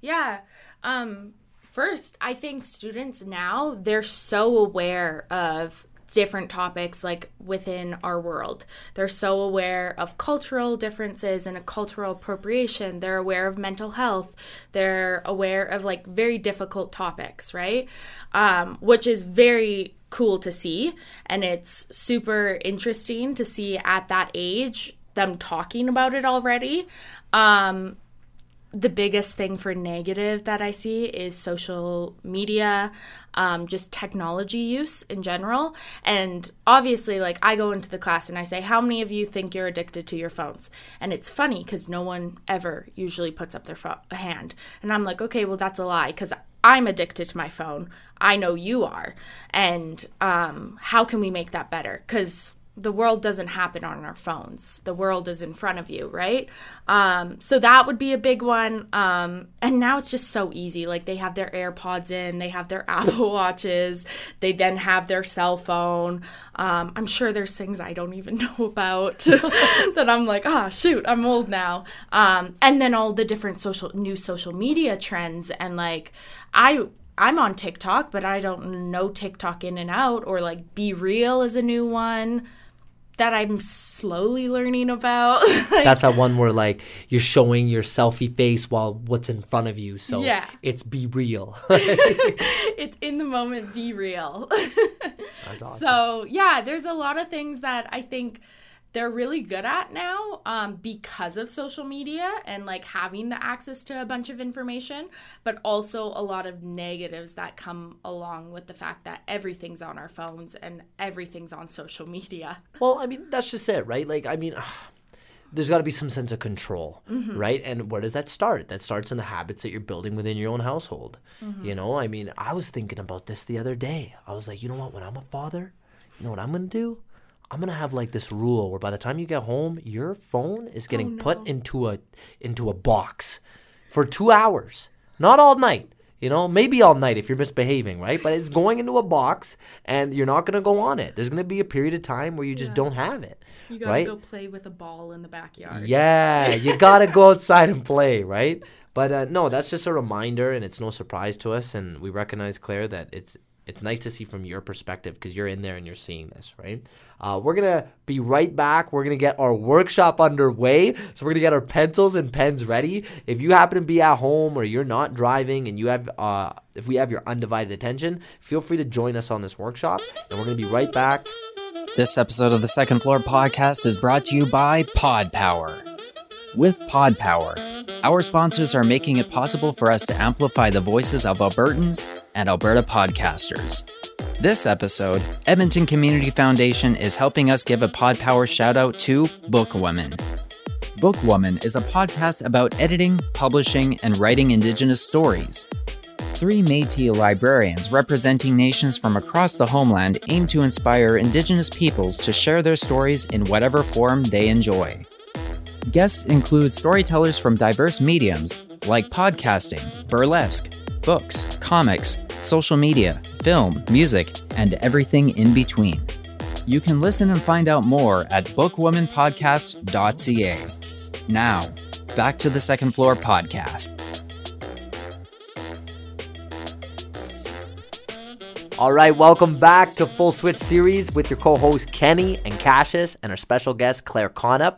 Yeah. Um, first, I think students now, they're so aware of different topics like within our world. They're so aware of cultural differences and a cultural appropriation. They're aware of mental health. They're aware of like very difficult topics, right? Um, which is very cool to see. And it's super interesting to see at that age them talking about it already. Um, the biggest thing for negative that I see is social media, um, just technology use in general. And obviously, like I go into the class and I say, How many of you think you're addicted to your phones? And it's funny because no one ever usually puts up their pho- hand. And I'm like, Okay, well, that's a lie because I'm addicted to my phone. I know you are. And um, how can we make that better? Because the world doesn't happen on our phones. The world is in front of you, right? Um, so that would be a big one. Um, and now it's just so easy. Like they have their AirPods in, they have their Apple Watches, they then have their cell phone. Um, I'm sure there's things I don't even know about that I'm like, oh shoot, I'm old now. Um, and then all the different social new social media trends and like I I'm on TikTok, but I don't know TikTok in and out or like Be Real is a new one that I'm slowly learning about. Like, That's that one where like you're showing your selfie face while what's in front of you. So Yeah. it's be real. it's in the moment, be real. That's awesome. So, yeah, there's a lot of things that I think they're really good at now um, because of social media and like having the access to a bunch of information, but also a lot of negatives that come along with the fact that everything's on our phones and everything's on social media. Well, I mean, that's just it, right? Like, I mean, there's got to be some sense of control, right? And where does that start? That starts in the habits that you're building within your own household. You know, I mean, I was thinking about this the other day. I was like, you know what? When I'm a father, you know what I'm going to do? I'm gonna have like this rule where by the time you get home, your phone is getting put into a into a box for two hours, not all night. You know, maybe all night if you're misbehaving, right? But it's going into a box, and you're not gonna go on it. There's gonna be a period of time where you just don't have it, You gotta right? go play with a ball in the backyard. Yeah, you gotta go outside and play, right? But uh, no, that's just a reminder, and it's no surprise to us. And we recognize, Claire, that it's it's nice to see from your perspective because you're in there and you're seeing this, right? Uh, we're gonna be right back. We're gonna get our workshop underway, so we're gonna get our pencils and pens ready. If you happen to be at home or you're not driving and you have, uh, if we have your undivided attention, feel free to join us on this workshop, and we're gonna be right back. This episode of the Second Floor Podcast is brought to you by Pod Power. With Pod Power, our sponsors are making it possible for us to amplify the voices of Albertans and Alberta podcasters. This episode, Edmonton Community Foundation is helping us give a Pod Power shout out to Bookwoman. Bookwoman is a podcast about editing, publishing, and writing Indigenous stories. Three Metis librarians representing nations from across the homeland aim to inspire Indigenous peoples to share their stories in whatever form they enjoy. Guests include storytellers from diverse mediums like podcasting, burlesque, books, comics, social media, film, music, and everything in between. You can listen and find out more at bookwomanpodcast.ca. Now, back to the Second Floor Podcast. All right, welcome back to Full Switch Series with your co host Kenny and Qashus and our special guest Claire Conna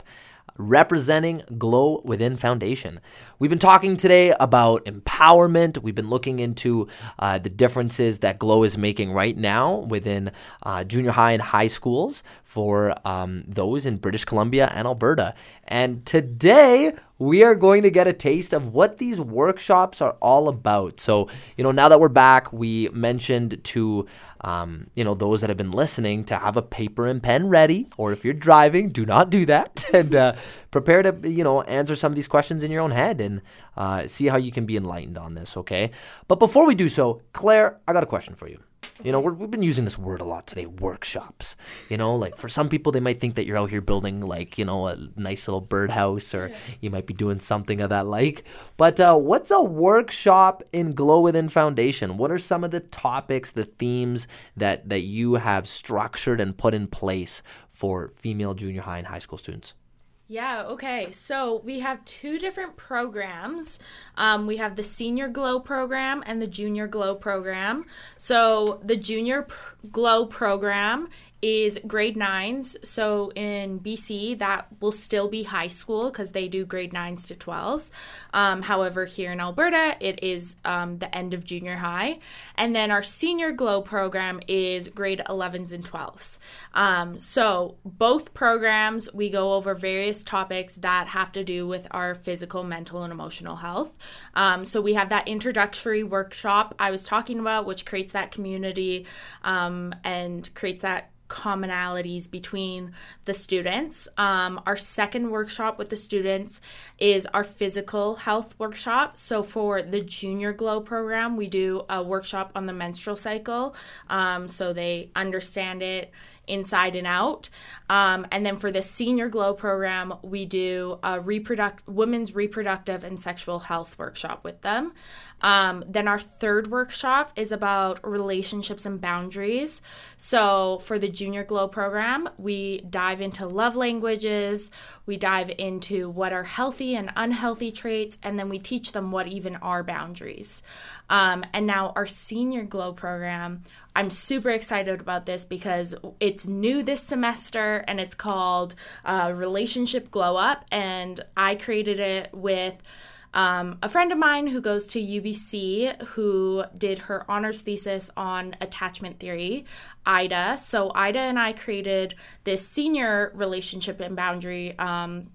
representing Glow Within Foundation. We've been talking today about empowerment. We've been looking into uh, the differences that Glow is making right now within uh, junior high and high schools for um, those in British Columbia and Alberta. And today, we are going to get a taste of what these workshops are all about. So, you know, now that we're back, we mentioned to um, you know, those that have been listening to have a paper and pen ready, or if you're driving, do not do that, and uh, prepare to, you know, answer some of these questions in your own head and uh, see how you can be enlightened on this, okay? But before we do so, Claire, I got a question for you. You know, we have been using this word a lot today workshops. You know, like for some people, they might think that you're out here building, like, you know, a nice little birdhouse or yeah. you might be doing something of that like. But uh, what's a workshop in Glow Within Foundation? What are some of the topics, the themes that, that you have structured and put in place for female junior high and high school students? Yeah, okay. So we have two different programs. Um, we have the Senior Glow program and the Junior Glow program. So the Junior Glow program is grade nines. So in BC, that will still be high school because they do grade nines to 12s. Um, however, here in Alberta, it is um, the end of junior high. And then our senior glow program is grade 11s and 12s. Um, so both programs, we go over various topics that have to do with our physical, mental, and emotional health. Um, so we have that introductory workshop I was talking about, which creates that community um, and creates that commonalities between the students. Um, our second workshop with the students is our physical health workshop. So, for the Junior Glow program, we do a workshop on the menstrual cycle um, so they understand it inside and out. Um, and then for the Senior Glow program, we do a reproduct women's reproductive and sexual health workshop with them. Um, then our third workshop is about relationships and boundaries. So for the Junior Glow program, we dive into love languages, we dive into what are healthy and unhealthy traits, and then we teach them what even are boundaries. Um, and now our Senior Glow program, I'm super excited about this because it's new this semester and it's called uh, Relationship Glow Up. And I created it with um, a friend of mine who goes to UBC who did her honors thesis on attachment theory, Ida. So, Ida and I created this senior relationship and boundary um,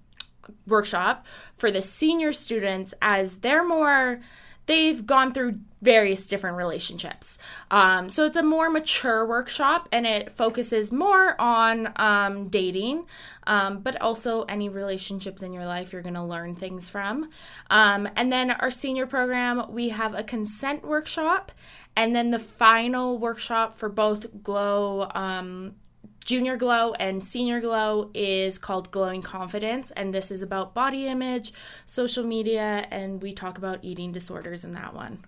workshop for the senior students as they're more they've gone through various different relationships. Um, so it's a more mature workshop and it focuses more on um, dating, um, but also any relationships in your life you're going to learn things from. Um, and then our senior program, we have a consent workshop. And then the final workshop for both Glow um, Junior Glow and Senior Glow is called Glowing Confidence, and this is about body image, social media, and we talk about eating disorders in that one.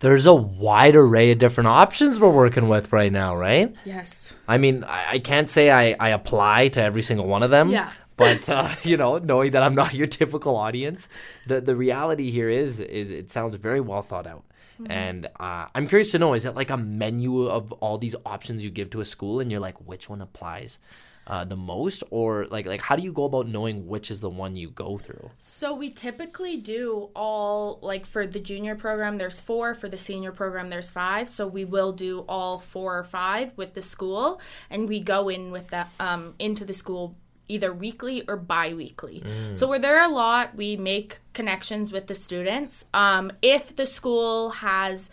There's a wide array of different options we're working with right now, right? Yes. I mean, I, I can't say I, I apply to every single one of them. Yeah. but uh, you know, knowing that I'm not your typical audience, the the reality here is is it sounds very well thought out. Mm-hmm. And uh, I'm curious to know is it like a menu of all these options you give to a school and you're like, which one applies? Uh, the most or like like how do you go about knowing which is the one you go through so we typically do all like for the junior program there's four for the senior program there's five so we will do all four or five with the school and we go in with that um, into the school either weekly or bi-weekly. Mm. so where there are a lot we make connections with the students. Um, if the school has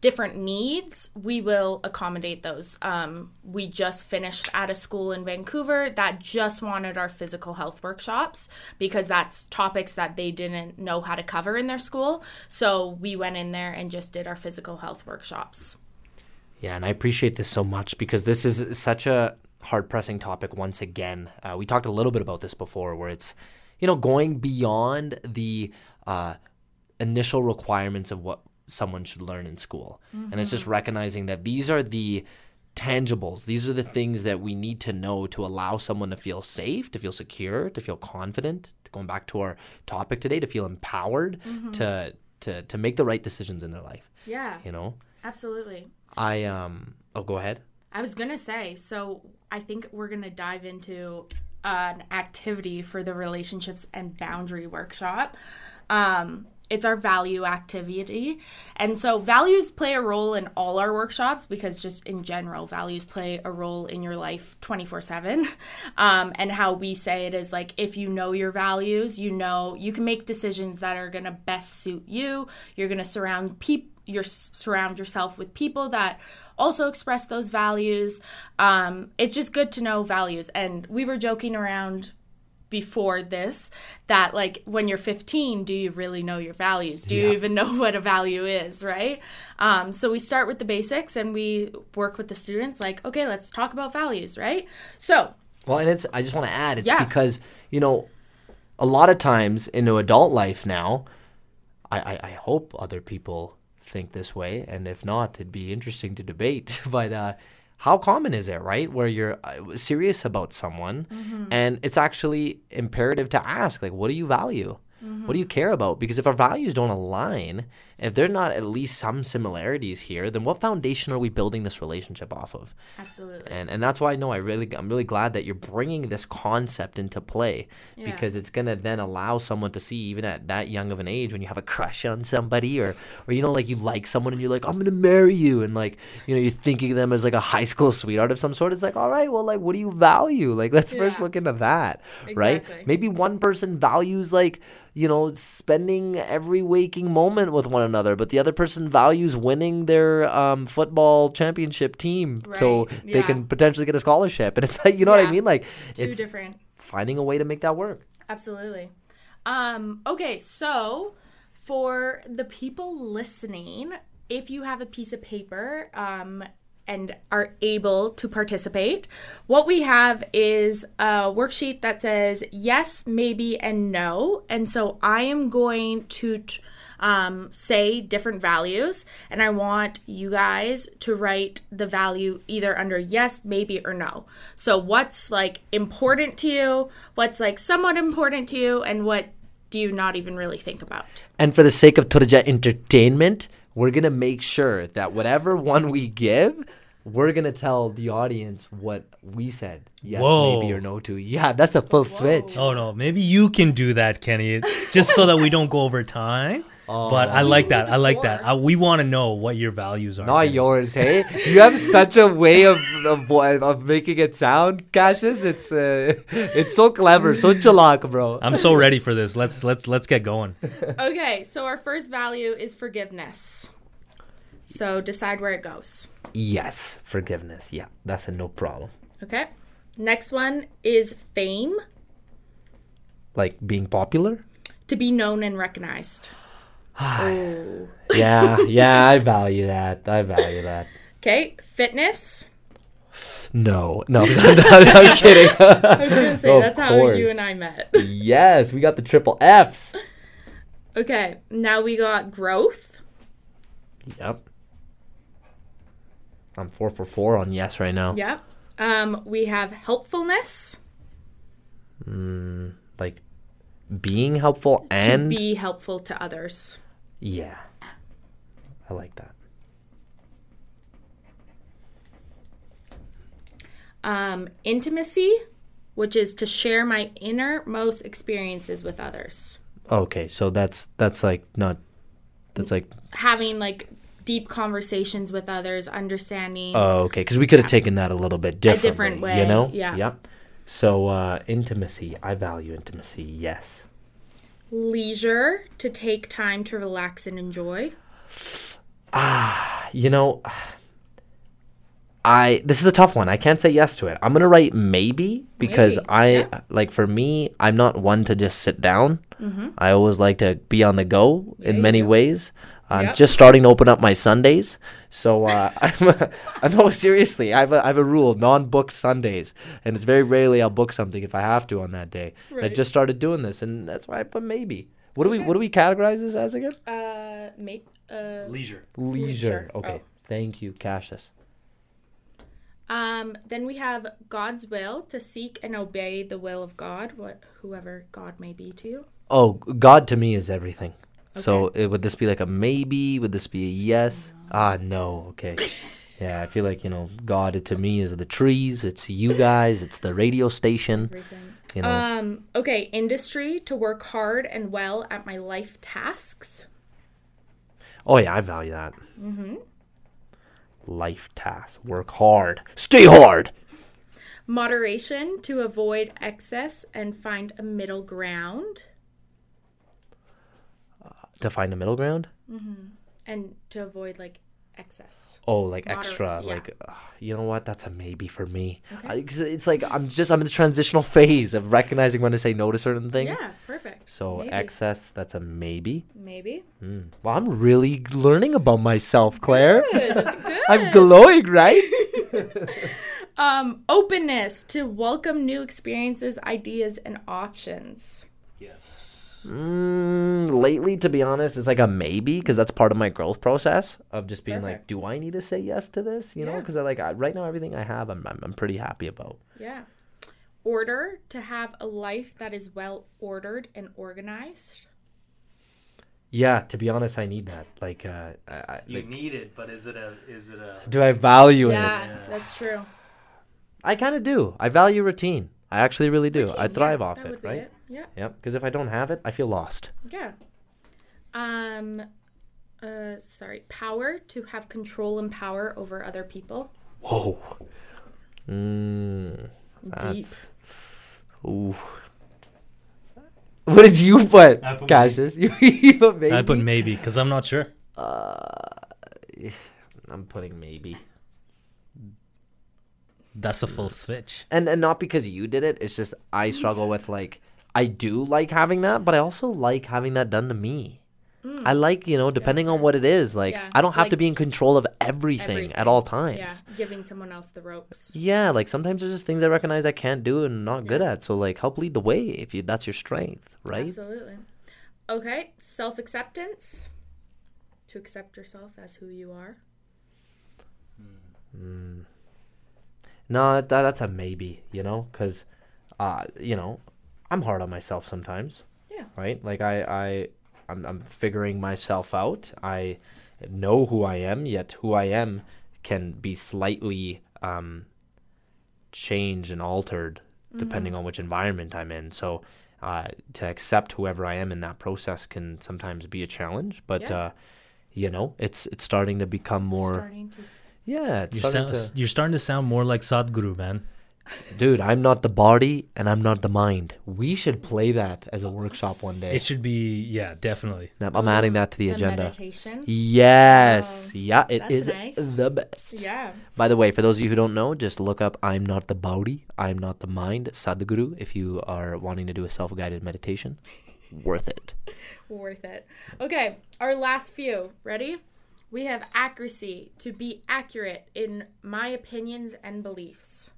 different needs we will accommodate those. Um, we just finished at a school in vancouver that just wanted our physical health workshops because that's topics that they didn't know how to cover in their school. So we went in there and just did our physical health workshops. Yeah and i appreciate this so much because this is such a hard pressing topic once again. Uh, we talked a little bit about this before, where it's you know going beyond the uh, initial requirements of what someone should learn in school, mm-hmm. and it's just mm-hmm. recognizing that these are the tangibles. These are the things that we need to know to allow someone to feel safe, to feel secure, to feel confident. Going back to our topic today, to feel empowered, mm-hmm. to to to make the right decisions in their life. Yeah. You know. Absolutely. I um. Oh, go ahead. I was gonna say, so I think we're gonna dive into an activity for the relationships and boundary workshop. Um, it's our value activity. And so values play a role in all our workshops because just in general, values play a role in your life 24 7. Um, and how we say it is like if you know your values, you know you can make decisions that are gonna best suit you. You're gonna surround people you surround yourself with people that also express those values. Um, it's just good to know values. And we were joking around before this that like when you're 15 do you really know your values do you even know what a value is right um, so we start with the basics and we work with the students like okay let's talk about values right so Well, and it's I just want to add it's Yeah. because you know a lot of times into adult life now, I, I I hope other people think this way, and if not, it'd be interesting to debate. but uh, how common is it, right, where you're uh, serious about someone, and it's actually imperative to ask, like, what do you value? What do you care about? Because if our values don't align, if there are not at least some similarities here, then what foundation are we building this relationship off of? absolutely. And and that's why I know I really I'm really glad that you're bringing this concept into play Yeah. because it's gonna then allow someone to see even at that young of an age when you have a crush on somebody or or you know like you like someone and you're like I'm gonna marry you. And like you know you're thinking of them as like a high school sweetheart of some sort. It's like all right well like what do you value? Like let's first look into that right? Maybe one person values like you know spending every waking moment with one another but the other person values winning their um, football championship team so Right, they can potentially get a scholarship. And it's like you know what i mean? Like two it's different finding a way to make that work. Absolutely. Um, okay, so for the people listening, if you have a piece of paper um, and are able to participate, what we have is a worksheet that says yes, maybe, and no. And so I am going to. Um, say different values, and I want you guys to write the value either under yes, maybe, or no. So, what's like important to you, what's like somewhat important to you, and what do you not even really think about? and for the sake of Turja entertainment we're gonna make sure that whatever one we give we're gonna tell the audience what we said yes Whoa. maybe or no to yeah that's a full switch Oh no, maybe you can do that, Kenny, just so that we don't go over time. But I like that. I like that. I, we want to know what your values are. not Kenny. yours hey you have such a way of of, of making it sound Qashus it's uh, it's so clever so chalak bro I'm so ready for this. Let's let's let's get going. Okay, so our first value is forgiveness. So, decide where it goes. yes forgiveness yeah that's a no problem Okay. Next one is fame, like being popular to be known and recognized. Yeah yeah i value that i value that Okay, fitness. no no i'm, I'm kidding I was gonna say that's how you and I met. yes we got the triple f's Okay, now we got growth. yep i'm four for four on yes right now Yep. Um, we have helpfulness like being helpful and to be helpful to others. Yeah i like that Um, intimacy, which is to share my innermost experiences with others. okay so that's that's like not that's like Having like deep conversations with others, understanding. oh okay because we could have taken that a little bit differently different you know yeah. yep so uh intimacy i value intimacy yes leisure, to take time to relax and enjoy. Ah, you know i this is a tough one. I can't say yes to it. I'm gonna write maybe because Maybe, i yeah. like for me i'm not one to just sit down. I always like to be on the go in you many ways i'm Yep. just starting to open up my sundays so uh, i'm i know seriously i have a, I have a rule non-booked sundays and it's very rarely i'll book something if i have to on that day i just started doing this and that's why i put maybe what do we what do we categorize this as again Uh, make uh, Leisure. leisure Leisure. okay Oh. thank you Qashus Um, then we have God's will to seek and obey the will of God, what whoever God may be to you. Oh, God to me is everything. So it, would this be like a maybe? Would this be a yes? Ah, no. Okay. yeah, I feel like you know, God it, to me is the trees. It's you guys. It's the radio station. Everything. You know. Um, okay, industry to work hard and well at my life tasks. oh yeah, I value that. Mm-hmm. Life tasks. Work hard. Stay hard. Moderation to avoid excess and find a middle ground. To find a middle ground. And to avoid like excess. Oh, like Moder- extra. yeah. Like, ugh, you know what? That's a maybe for me. I- 'cause it's like I'm just I'm in the transitional phase of recognizing when to say no to certain things. Yeah, perfect. So Maybe. excess, that's a maybe. Maybe. Well, I'm really learning about myself, Claire. Good. Good. I'm glowing, right? Um, openness to welcome new experiences, ideas, and options. Mm, lately, to be honest, it's like a maybe because that's part of my growth process of just being like, do I need to say yes to this? You know, because I like I, right now everything I have, I'm, I'm I'm pretty happy about. Yeah. Order to have a life that is well ordered and organized. Yeah, to be honest, I need that. Like, uh, I, I, You like, need it, but is it a is it a do I value Yeah, it? that's true. I kind of do. I value routine. I actually really do. I thrive yeah, off that it, would be right? Yeah. Yep. Because if I don't have it, I feel lost. Yeah. Um uh sorry, power to have control and power over other people. Whoa. Mm, Deep. that's. Ooh. What did you put, I put Qashus? You you put maybe. I put maybe because I'm not sure. Uh, I'm putting maybe, That's a full switch. and and not because you did it. It's just I struggle with like I do like having that, but I also like having that done to me. Mm. I like you know depending on what it is. Like Yeah, I don't have to be in control of everything, Everything. at all times. Yeah, giving someone else the ropes. Yeah, like sometimes there's just things I recognize I can't do and not good at. So like help lead the way if you that's your strength, right? Absolutely. Okay, self-acceptance. To accept yourself as who you are. Hmm. Hmm. No, that, that's a maybe, you know, because, uh, you know, I'm hard on myself sometimes. Yeah. Right. Like I, I, I'm, I'm figuring myself out. I know who I am, yet who I am can be slightly um, changed and altered depending on which environment I'm in. So. Uh, to accept whoever I am in that process can sometimes be a challenge, but Yeah. uh, you know, it's it's starting to become more. Starting to Yeah, it's You're, starting sound, to. you're starting to sound more like Sadhguru, man. Dude, I'm not the body and I'm not the mind. We should play that as a workshop one day. It should be, yeah, definitely. Now, I'm adding that to the the agenda. meditation. Yes. Wow. Yeah, it is nice. the best. Yeah. By the way, for those of you who don't know, just look up I'm not the body, I'm not the mind, Sadhguru, if you are wanting to do a self guided meditation. Worth it. Worth it. Okay, our last few. Ready? We have accuracy to be accurate in my opinions and beliefs.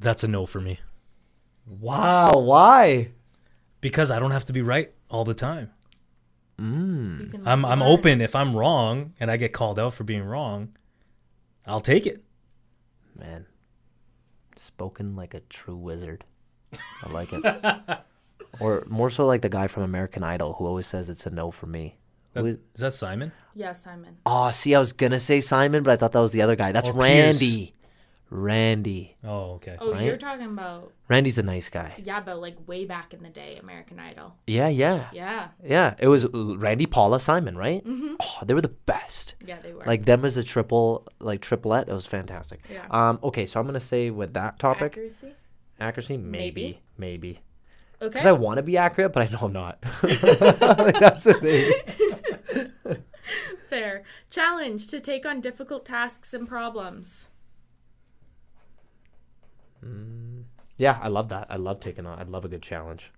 That's a no for me Wow, why? because I don't have to be right all the time. Mm. You can I'm I'm learn. open if I'm wrong and I get called out for being wrong. I'll take it. Man, spoken like a true wizard. I like it. or more so like the guy from American Idol who always says it's a no for me. Who is- Is that Simon? Yeah, Simon. Oh, see, I was gonna say Simon, but I thought that was the other guy. That's Or Pierce. Randy. Randy. Oh, okay. Oh, Right? you're talking about Randy's a nice guy. yeah, but like way back in the day, American Idol. Yeah, yeah, Yeah, yeah. It was Randy, Paula, Simon, right? Mm-hmm. Oh, they were the best. yeah, they were. Like them as a triple, like triplet. It was fantastic. Yeah. Um. Okay, so I'm gonna say with that topic, accuracy. accuracy, maybe, maybe. Okay. Because I want to be accurate, but I know I'm not. That's the thing. Fair. Challenge to take on difficult tasks and problems. Yeah, I love that. I love taking on. I love a good challenge.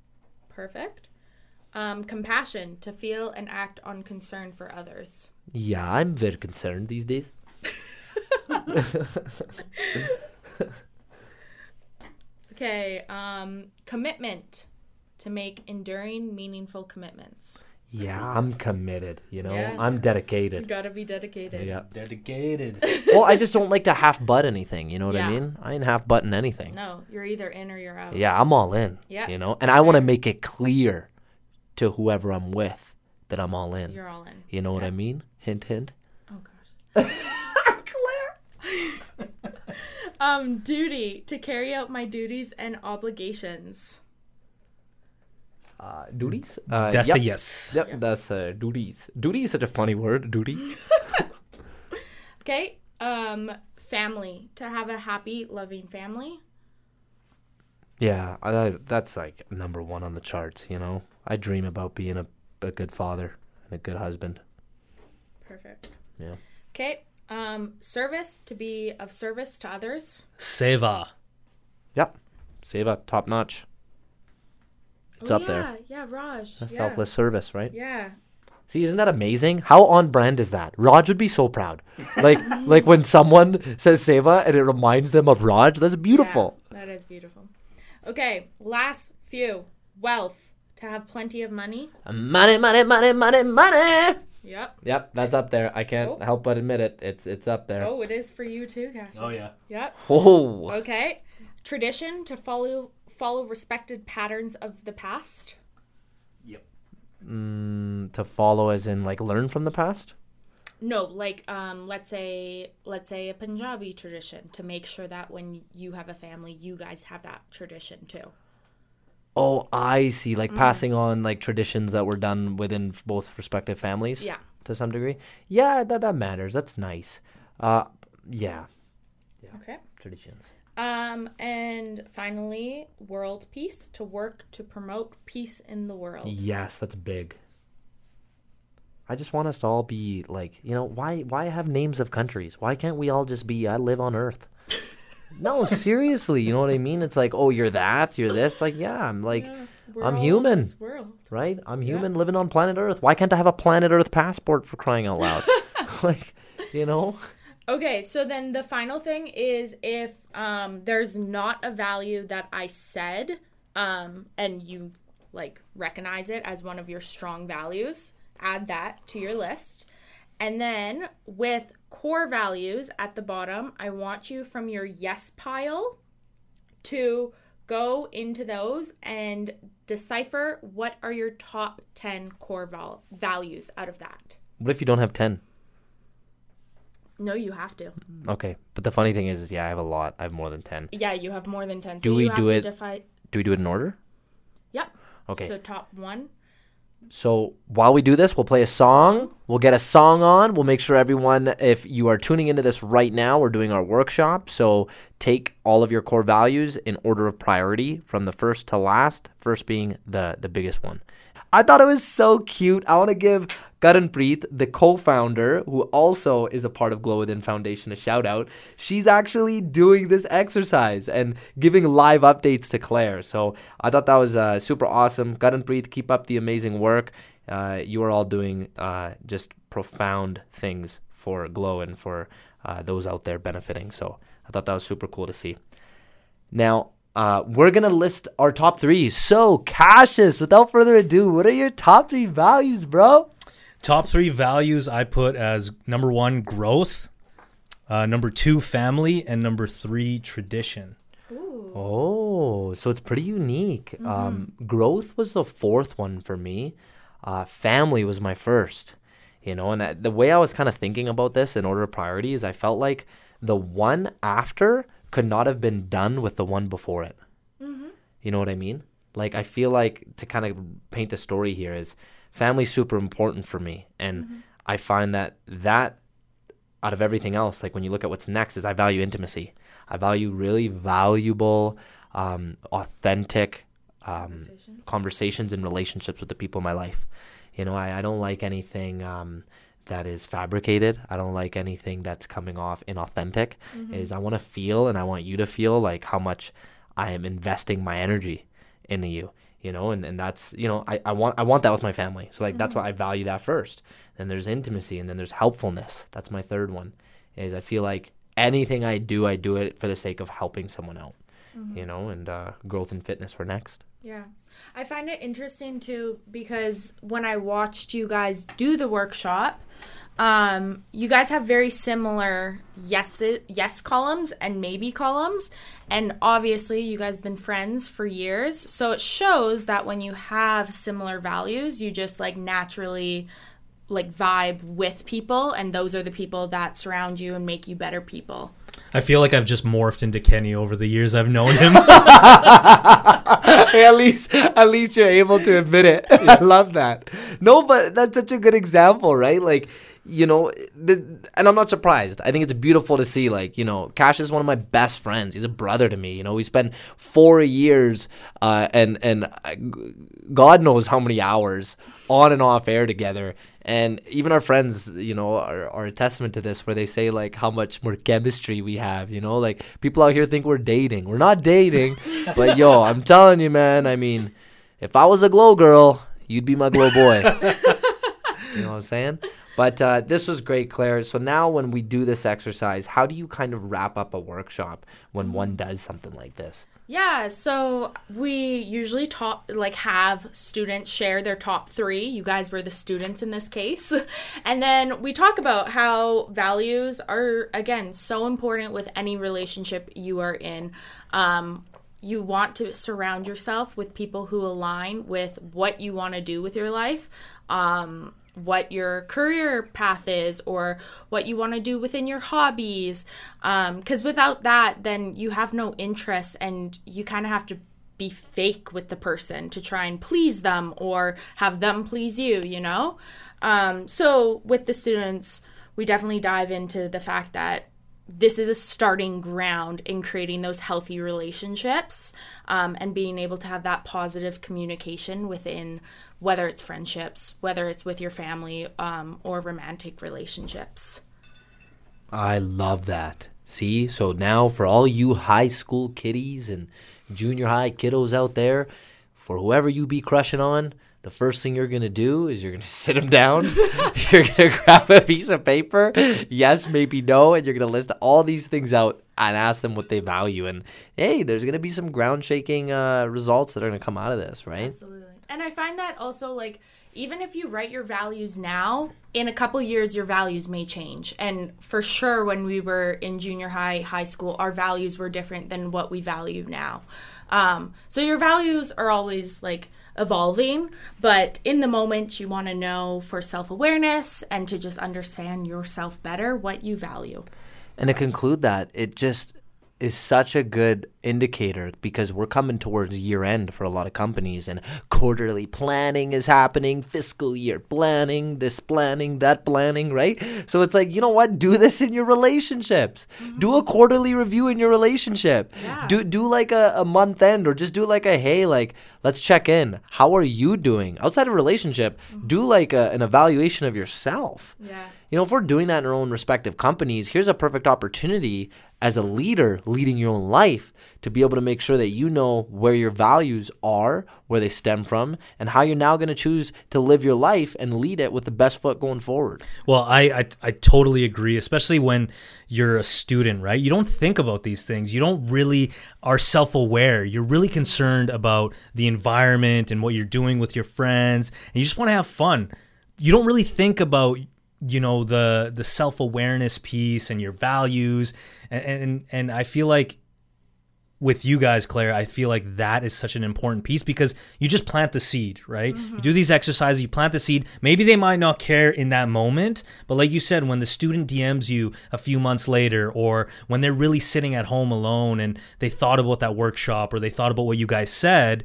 Perfect. Um, compassion to feel and act on concern for others. Yeah, I'm very concerned these days. Okay. Um, commitment to make enduring, meaningful commitments. Yeah, I'm committed. You know, Yeah. I'm dedicated. You dedicated. gotta be dedicated. Yeah. Dedicated. well, I just don't like to half butt anything. You know what I Yeah. mean? I ain't half butting anything. No, you're either in or you're out. Yeah, I'm all in. Yeah. You know, and I want to make it clear to whoever I'm with that I'm all in. You're all in. you know what I mean? Hint, hint. Oh gosh. um, duty to carry out my duties and obligations. Uh, duties. Uh, That's yep. a yes. Yep, that's uh, duties. Duty is such a funny word. Duty. Okay. Um, family to have a happy, loving family. yeah, I, that's like number one on the charts. You know, I dream about being a, a good father and a good husband. Perfect. Yeah. Okay. Um, service to be of service to others. Seva. Yep. Seva, top notch. It's Oh, up yeah, there. Yeah, Raj. That's yeah. Selfless service, right? Yeah. See, isn't that amazing? How on brand is that? Raj would be so proud. Like, like when someone says Seva and it reminds them of Raj. That's beautiful. Yeah, that is beautiful. Okay, last few. Wealth. To have plenty of money. Money, money, money, money, money. Yep. Yep, that's up there. I can't Oh. help but admit it. It's it's up there. Oh, it is for you too, Qashus. Oh, yeah. Yep. Oh, Okay. Tradition to follow follow respected patterns of the past. mm, to follow as in like learn from the past. No, like um let's say let's say a Punjabi tradition to make sure that when you have a family, you guys have that tradition too. Oh, I see. Mm. Like passing on like traditions that were done within both respective families. Yeah. To some degree. Yeah, that that matters. That's nice. Uh, yeah, Okay. traditions. Um and finally, world peace to work to promote peace in the world. Yes, that's big. I just want us to all be like, you know, why why have names of countries? Why can't we all just be I live on Earth? no, seriously, you know what I mean? It's like, oh, you're that, you're this. Like, yeah, I'm like, We're I'm human. world. right? I'm human living on planet Earth. Why can't I have a planet Earth passport for crying out loud? like, you know? Okay, so then the final thing is if um, there's not a value that I said um, and you like recognize it as one of your strong values, add that to your list. And then with core values at the bottom, I want you from your yes pile to go into those and decipher what are your top 10 core val- values out of that. What if you don't have 10? No, you have to. Okay. But the funny thing is, is yeah, I have a lot. I have more than 10. Yeah, you have more than 10. So Do we you have do to it- Defi- Do we do it in order? yep. Okay. So top one. So while we do this, we'll play a song. We'll get a song on. We'll make sure everyone, if you are tuning into this right now, we're doing our workshop. So take all of your core values in order of priority from the first to last, first being the, the biggest one. I thought it was so cute. I want to give Garanpreet, the co-founder, who also is a part of Glow Within Foundation, a shout out. She's actually doing this exercise and giving live updates to Claire. So I thought that was uh, super awesome. Garanpreet, keep up the amazing work. Uh, you are all doing uh, just profound things for Glow and for uh, those out there benefiting. So I thought that was super cool to see. Now, uh, we're to list our top three. So, Qashus, without further ado, what are your top three values, bro? Top three values I put as number one, growth. Uh, number two, family. And number three, tradition. Ooh. Oh, so it's pretty unique. Um, growth was the fourth one for me. Uh, family was my first. You know, and I, the way I was kind of thinking about this in order of priority is I felt like the one after could not have been done with the one before it. You know what I mean? Like I feel like to kind of paint the story here is family's super important for me, and I find that that out of everything else, like when you look at what's next, is I value intimacy. I value really valuable, um, authentic um, conversations and relationships with the people in my life. You know, I, I don't like anything um, that is fabricated. I don't like anything that's coming off inauthentic. Is I want to feel and I want you to feel like how much I am investing my energy into you. You know, and, and that's you know I, I want I want that with my family. So like that's why I value that first. Then there's intimacy and then there's helpfulness. That's my third one. Is I feel like anything I do, I do it for the sake of helping someone out. you know, and uh, growth and fitness were next. Yeah. I find it interesting too because when I watched you guys do the workshop, um, you guys have very similar yes yes columns and maybe columns, and obviously you guys been friends for years, so it shows that when you have similar values, you just like naturally like vibe with people, and those are the people that surround you and make you better people. I feel like I've just morphed into Kenny over the years I've known him. at least at least you're able to admit it. I love that. No, but that's such a good example, right? Like, you know, and I'm not surprised. I think it's beautiful to see. Like, you know, Cash is one of my best friends. He's a brother to me. You know, we spent four years, uh, and and uh, God knows how many hours on and off air together. And even our friends, you know, are, are a testament to this, where they say like how much more chemistry we have. You know, like people out here think we're dating. We're not dating, but yo, I'm telling you, man. I mean, if I was a glow girl, you'd be my glow boy. you know what I'm saying? But uh, this was great, Claire. So now, when we do this exercise, how do you kind of wrap up a workshop when one does something like this? Yeah, so we usually talk like have students share their top 3. You guys were the students in this case. And then we talk about how values are again so important with any relationship you are in. Um, you want to surround yourself with people who align with what you want to do with your life. Um, what your career path is or what you want to do within your hobbies. Because um, without that then you have no interest and you kind of have to be fake with the person to try and please them or have them please you you know? Um, so with the students we definitely dive into the fact that this is a starting ground in creating those healthy relationships um, and being able to have that positive communication within whether it's friendships, whether it's with your family um, or romantic relationships. I love that. See, so now for all you high school kiddies and junior high kiddos out there, for whoever you be crushing on, the first thing you're going to do is you're going to sit them down. you're going to grab a piece of paper, yes, maybe no, and you're going to list all these things out and ask them what they value. And hey, there's going to be some ground shaking uh, results that are going to come out of this, right? Absolutely. And I find that also like even if you write your values now, in a couple years your values may change. And for sure when we were in junior high, high school, our values were different than what we value now. Um, so your values are always like evolving, but in the moment you want to know for self-awareness and to just understand yourself better what you value. And to conclude that, it just is such a good indicator because we're coming towards year end for a lot of companies and quarterly planning is happening, fiscal year planning, this planning, that planning, right? So it's like, you know what? Do this in your relationships. Mm-hmm. Do a quarterly review in your relationship. Yeah. Do do like a, a month end or just do like a hey, like let's check in. How are you doing? Outside of relationship, mm-hmm. do like a, an evaluation of yourself. Yeah. You know, if we're doing that in our own respective companies, here's a perfect opportunity as a leader leading your own life to be able to make sure that you know where your values are, where they stem from, and how you're now going to choose to live your life and lead it with the best foot going forward. Well, I, I, I totally agree, especially when you're a student, right? You don't think about these things. You don't really are self-aware. You're really concerned about the environment and what you're doing with your friends, and you just want to have fun. You don't really think about you know the the self-awareness piece and your values. And, and and I feel like with you guys Claire I feel like that is such an important piece because you just plant the seed right? Mm-hmm. you do these exercises you plant the seed. Maybe they might not care in that moment but like you said when the student DMs you a few months later or when they're really sitting at home alone and they thought about that workshop or they thought about what you guys said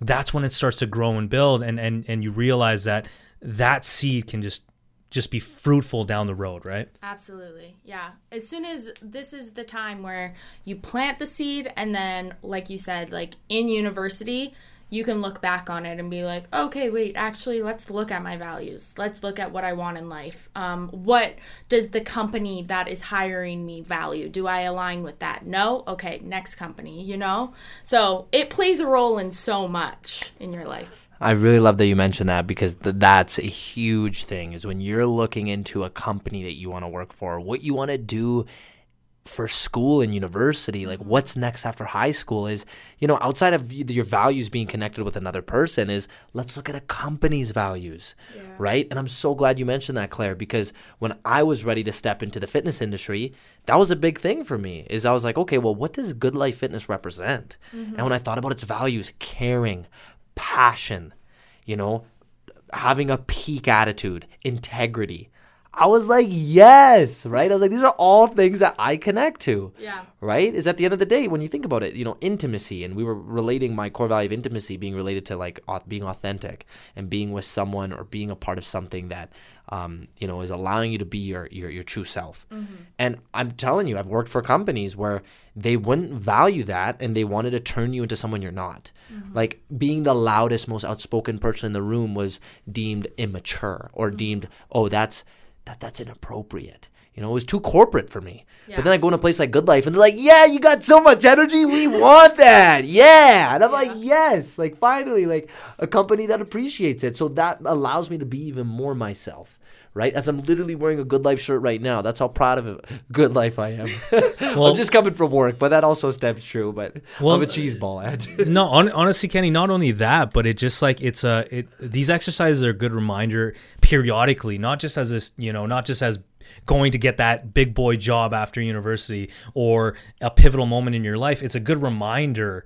that's when it starts to grow and build and and and you realize that that seed can just just be fruitful down the road, right? Absolutely. Yeah. As soon as this is the time where you plant the seed and then like you said like in university you can look back on it and be like, okay, wait, actually, let's look at my values. Let's look at what I want in life. Um, what does the company that is hiring me value? Do I align with that? No? Okay, next company, you know? So it plays a role in so much in your life. I really love that you mentioned that because th- that's a huge thing is when you're looking into a company that you want to work for, what you want to do for school and university like what's next after high school is you know outside of your values being connected with another person is let's look at a company's values right? And i'm so glad you mentioned that claire because when i was ready to step into the fitness industry that was a big thing for me is i was like okay well what does good life fitness represent? Mm-hmm. And when i thought about its values caring passion you know having a peak attitude, integrity. I was like, yes, right? I was like, these are all things that I connect to. Yeah. Right? Is at the end of the day, when you think about it, you know, intimacy, and we were relating my core value of intimacy being related to like being authentic and being with someone or being a part of something that, um, you know, is allowing you to be your your, your true self. Mm-hmm. And I'm telling you, I've worked for companies where they wouldn't value that and they wanted to turn you into someone you're not. Mm-hmm. Like being the loudest, most outspoken person in the room was deemed immature or mm-hmm. deemed, oh, that's that that's inappropriate. You know, it was too corporate for me. But then I go in a place like Good Life and they're like, yeah, you got so much energy. We want that. Yeah. And I'm like, yes. Like, finally, like a company that appreciates it. So that allows me to be even more myself. Right, as I'm literally wearing a Good Life shirt right now. That's how proud of a Good Life I am. I'm just coming from work, but that also stems true. But Well, I'm a cheese ball. No, hon- honestly, Kenny. Not only that, but it just like it's a it. These exercises are a good reminder periodically, not just as this, you know, not just as going to get that big boy job after university or a pivotal moment in your life. It's a good reminder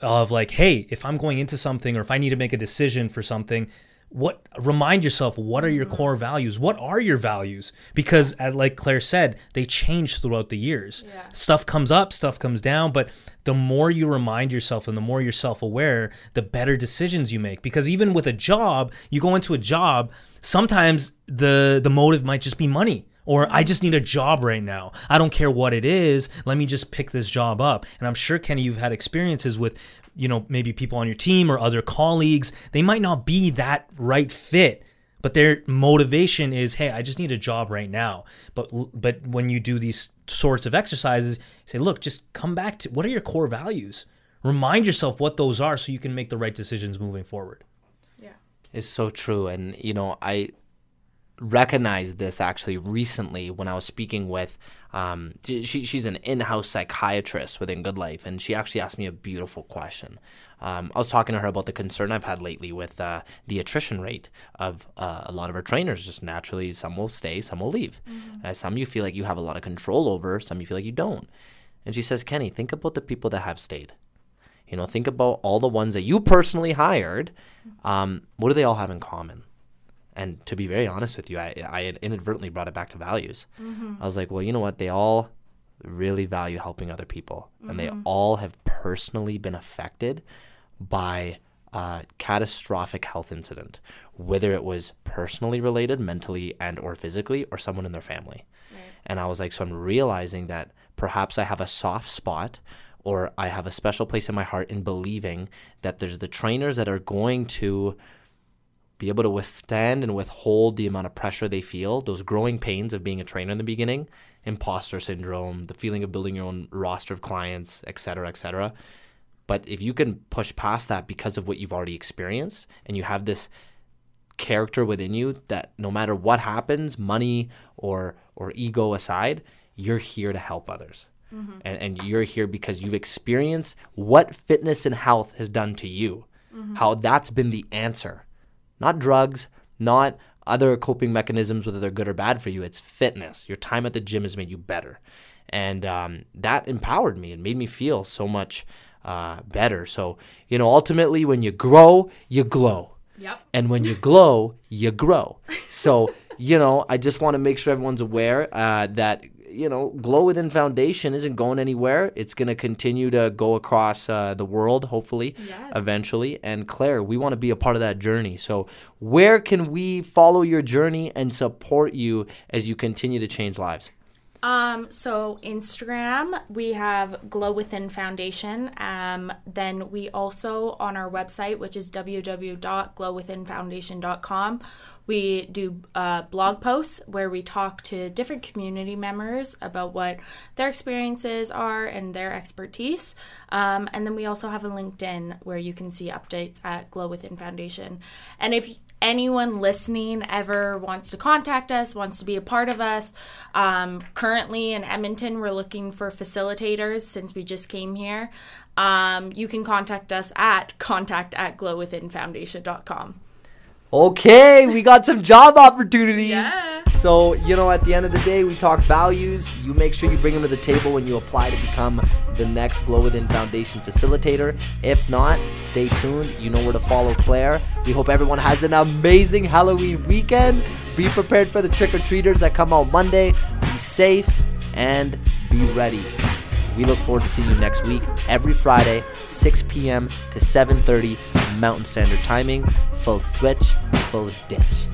of like, hey, if I'm going into something or if I need to make a decision for something. What remind yourself what are your mm-hmm. core values? What are your values? Because as like Claire said, they change throughout the years. Stuff comes up, stuff comes down, but the more you remind yourself and the more you're self-aware, the better decisions you make. Because even with a job, you go into a job, sometimes the the motive might just be money or I just need a mm-hmm. job right now. I don't care what it is. Let me just pick this job up. And I'm sure Kenny, you've had experiences with, you know, maybe people on your team or other colleagues. They might not be that right fit, but their motivation is, hey, I just need a job right now. But but when you do these sorts of exercises, say, look, just come back to what are your core values. Remind yourself what those are so you can make the right decisions moving forward. yeah it's so true. And, you know, I recognized this actually recently when I was speaking with, um, she, she's an in house psychiatrist within Good Life. And she actually asked me a beautiful question. Um, I was talking to her about the concern I've had lately with uh, the attrition rate of uh, a lot of our trainers. Just naturally, some will stay, some will leave. Uh, some you feel like you have a lot of control over, some you feel like you don't. And she says, Kenny, think about the people that have stayed. You know, think about all the ones that you personally hired. Um, what do they all have in common? And to be very honest with you, I, I had inadvertently brought it back to values. Mm-hmm. I was like, well, you know what? They all really value helping other people, and they mm-hmm. all have personally been affected by a catastrophic health incident, whether it was personally related, mentally and or physically, or someone in their family. And I was like, so I'm realizing that perhaps I have a soft spot or I have a special place in my heart in believing that there's the trainers that are going to be able to withstand and withhold the amount of pressure they feel, those growing pains of being a trainer in the beginning, imposter syndrome, the feeling of building your own roster of clients, et cetera, et cetera. But if you can push past that because of what you've already experienced and you have this character within you that no matter what happens, money or or ego aside, you're here to help others. Mm-hmm. And, and you're here because you've experienced what fitness and health has done to you, mm-hmm. how that's been the answer. Not drugs, not other coping mechanisms, whether they're good or bad for you. It's fitness. Your time at the gym has made you better. And um, that empowered me and made me feel so much uh, better. So, you know, ultimately, when you grow, you glow. Yep. And when you glow, you grow. So, you know, I just want to make sure everyone's aware uh, that, you know, Glow Within Foundation isn't going anywhere. It's going to continue to go across uh, the world, hopefully, Yes. eventually. And Claire, we want to be a part of that journey. So, where can we follow your journey and support you as you continue to change lives? Um, so Instagram, we have Glow Within Foundation. Um, then we also on our website, which is www.glowwithinfoundation.com, we do uh, blog posts where we talk to different community members about what their experiences are and their expertise. Um, and then we also have a LinkedIn where you can see updates at Glow Within Foundation. And if anyone listening ever wants to contact us, wants to be a part of us, um, currently in Edmonton, we're looking for facilitators since we just came here. Um, you can contact us at contact at glowwithinfoundation.com. Okay, we got some job opportunities. Yeah. So, you know, at the end of the day, we talk values. You make sure you bring them to the table when you apply to become the next Glow Within Foundation facilitator. If not, stay tuned. You know where to follow Claire. We hope everyone has an amazing Halloween weekend. Be prepared for the trick or treaters that come out Monday. Be safe and be ready. We look forward to seeing you next week, every Friday, 6 p.m. to 7:30 Mountain Standard Timing. Full switch, full ditch.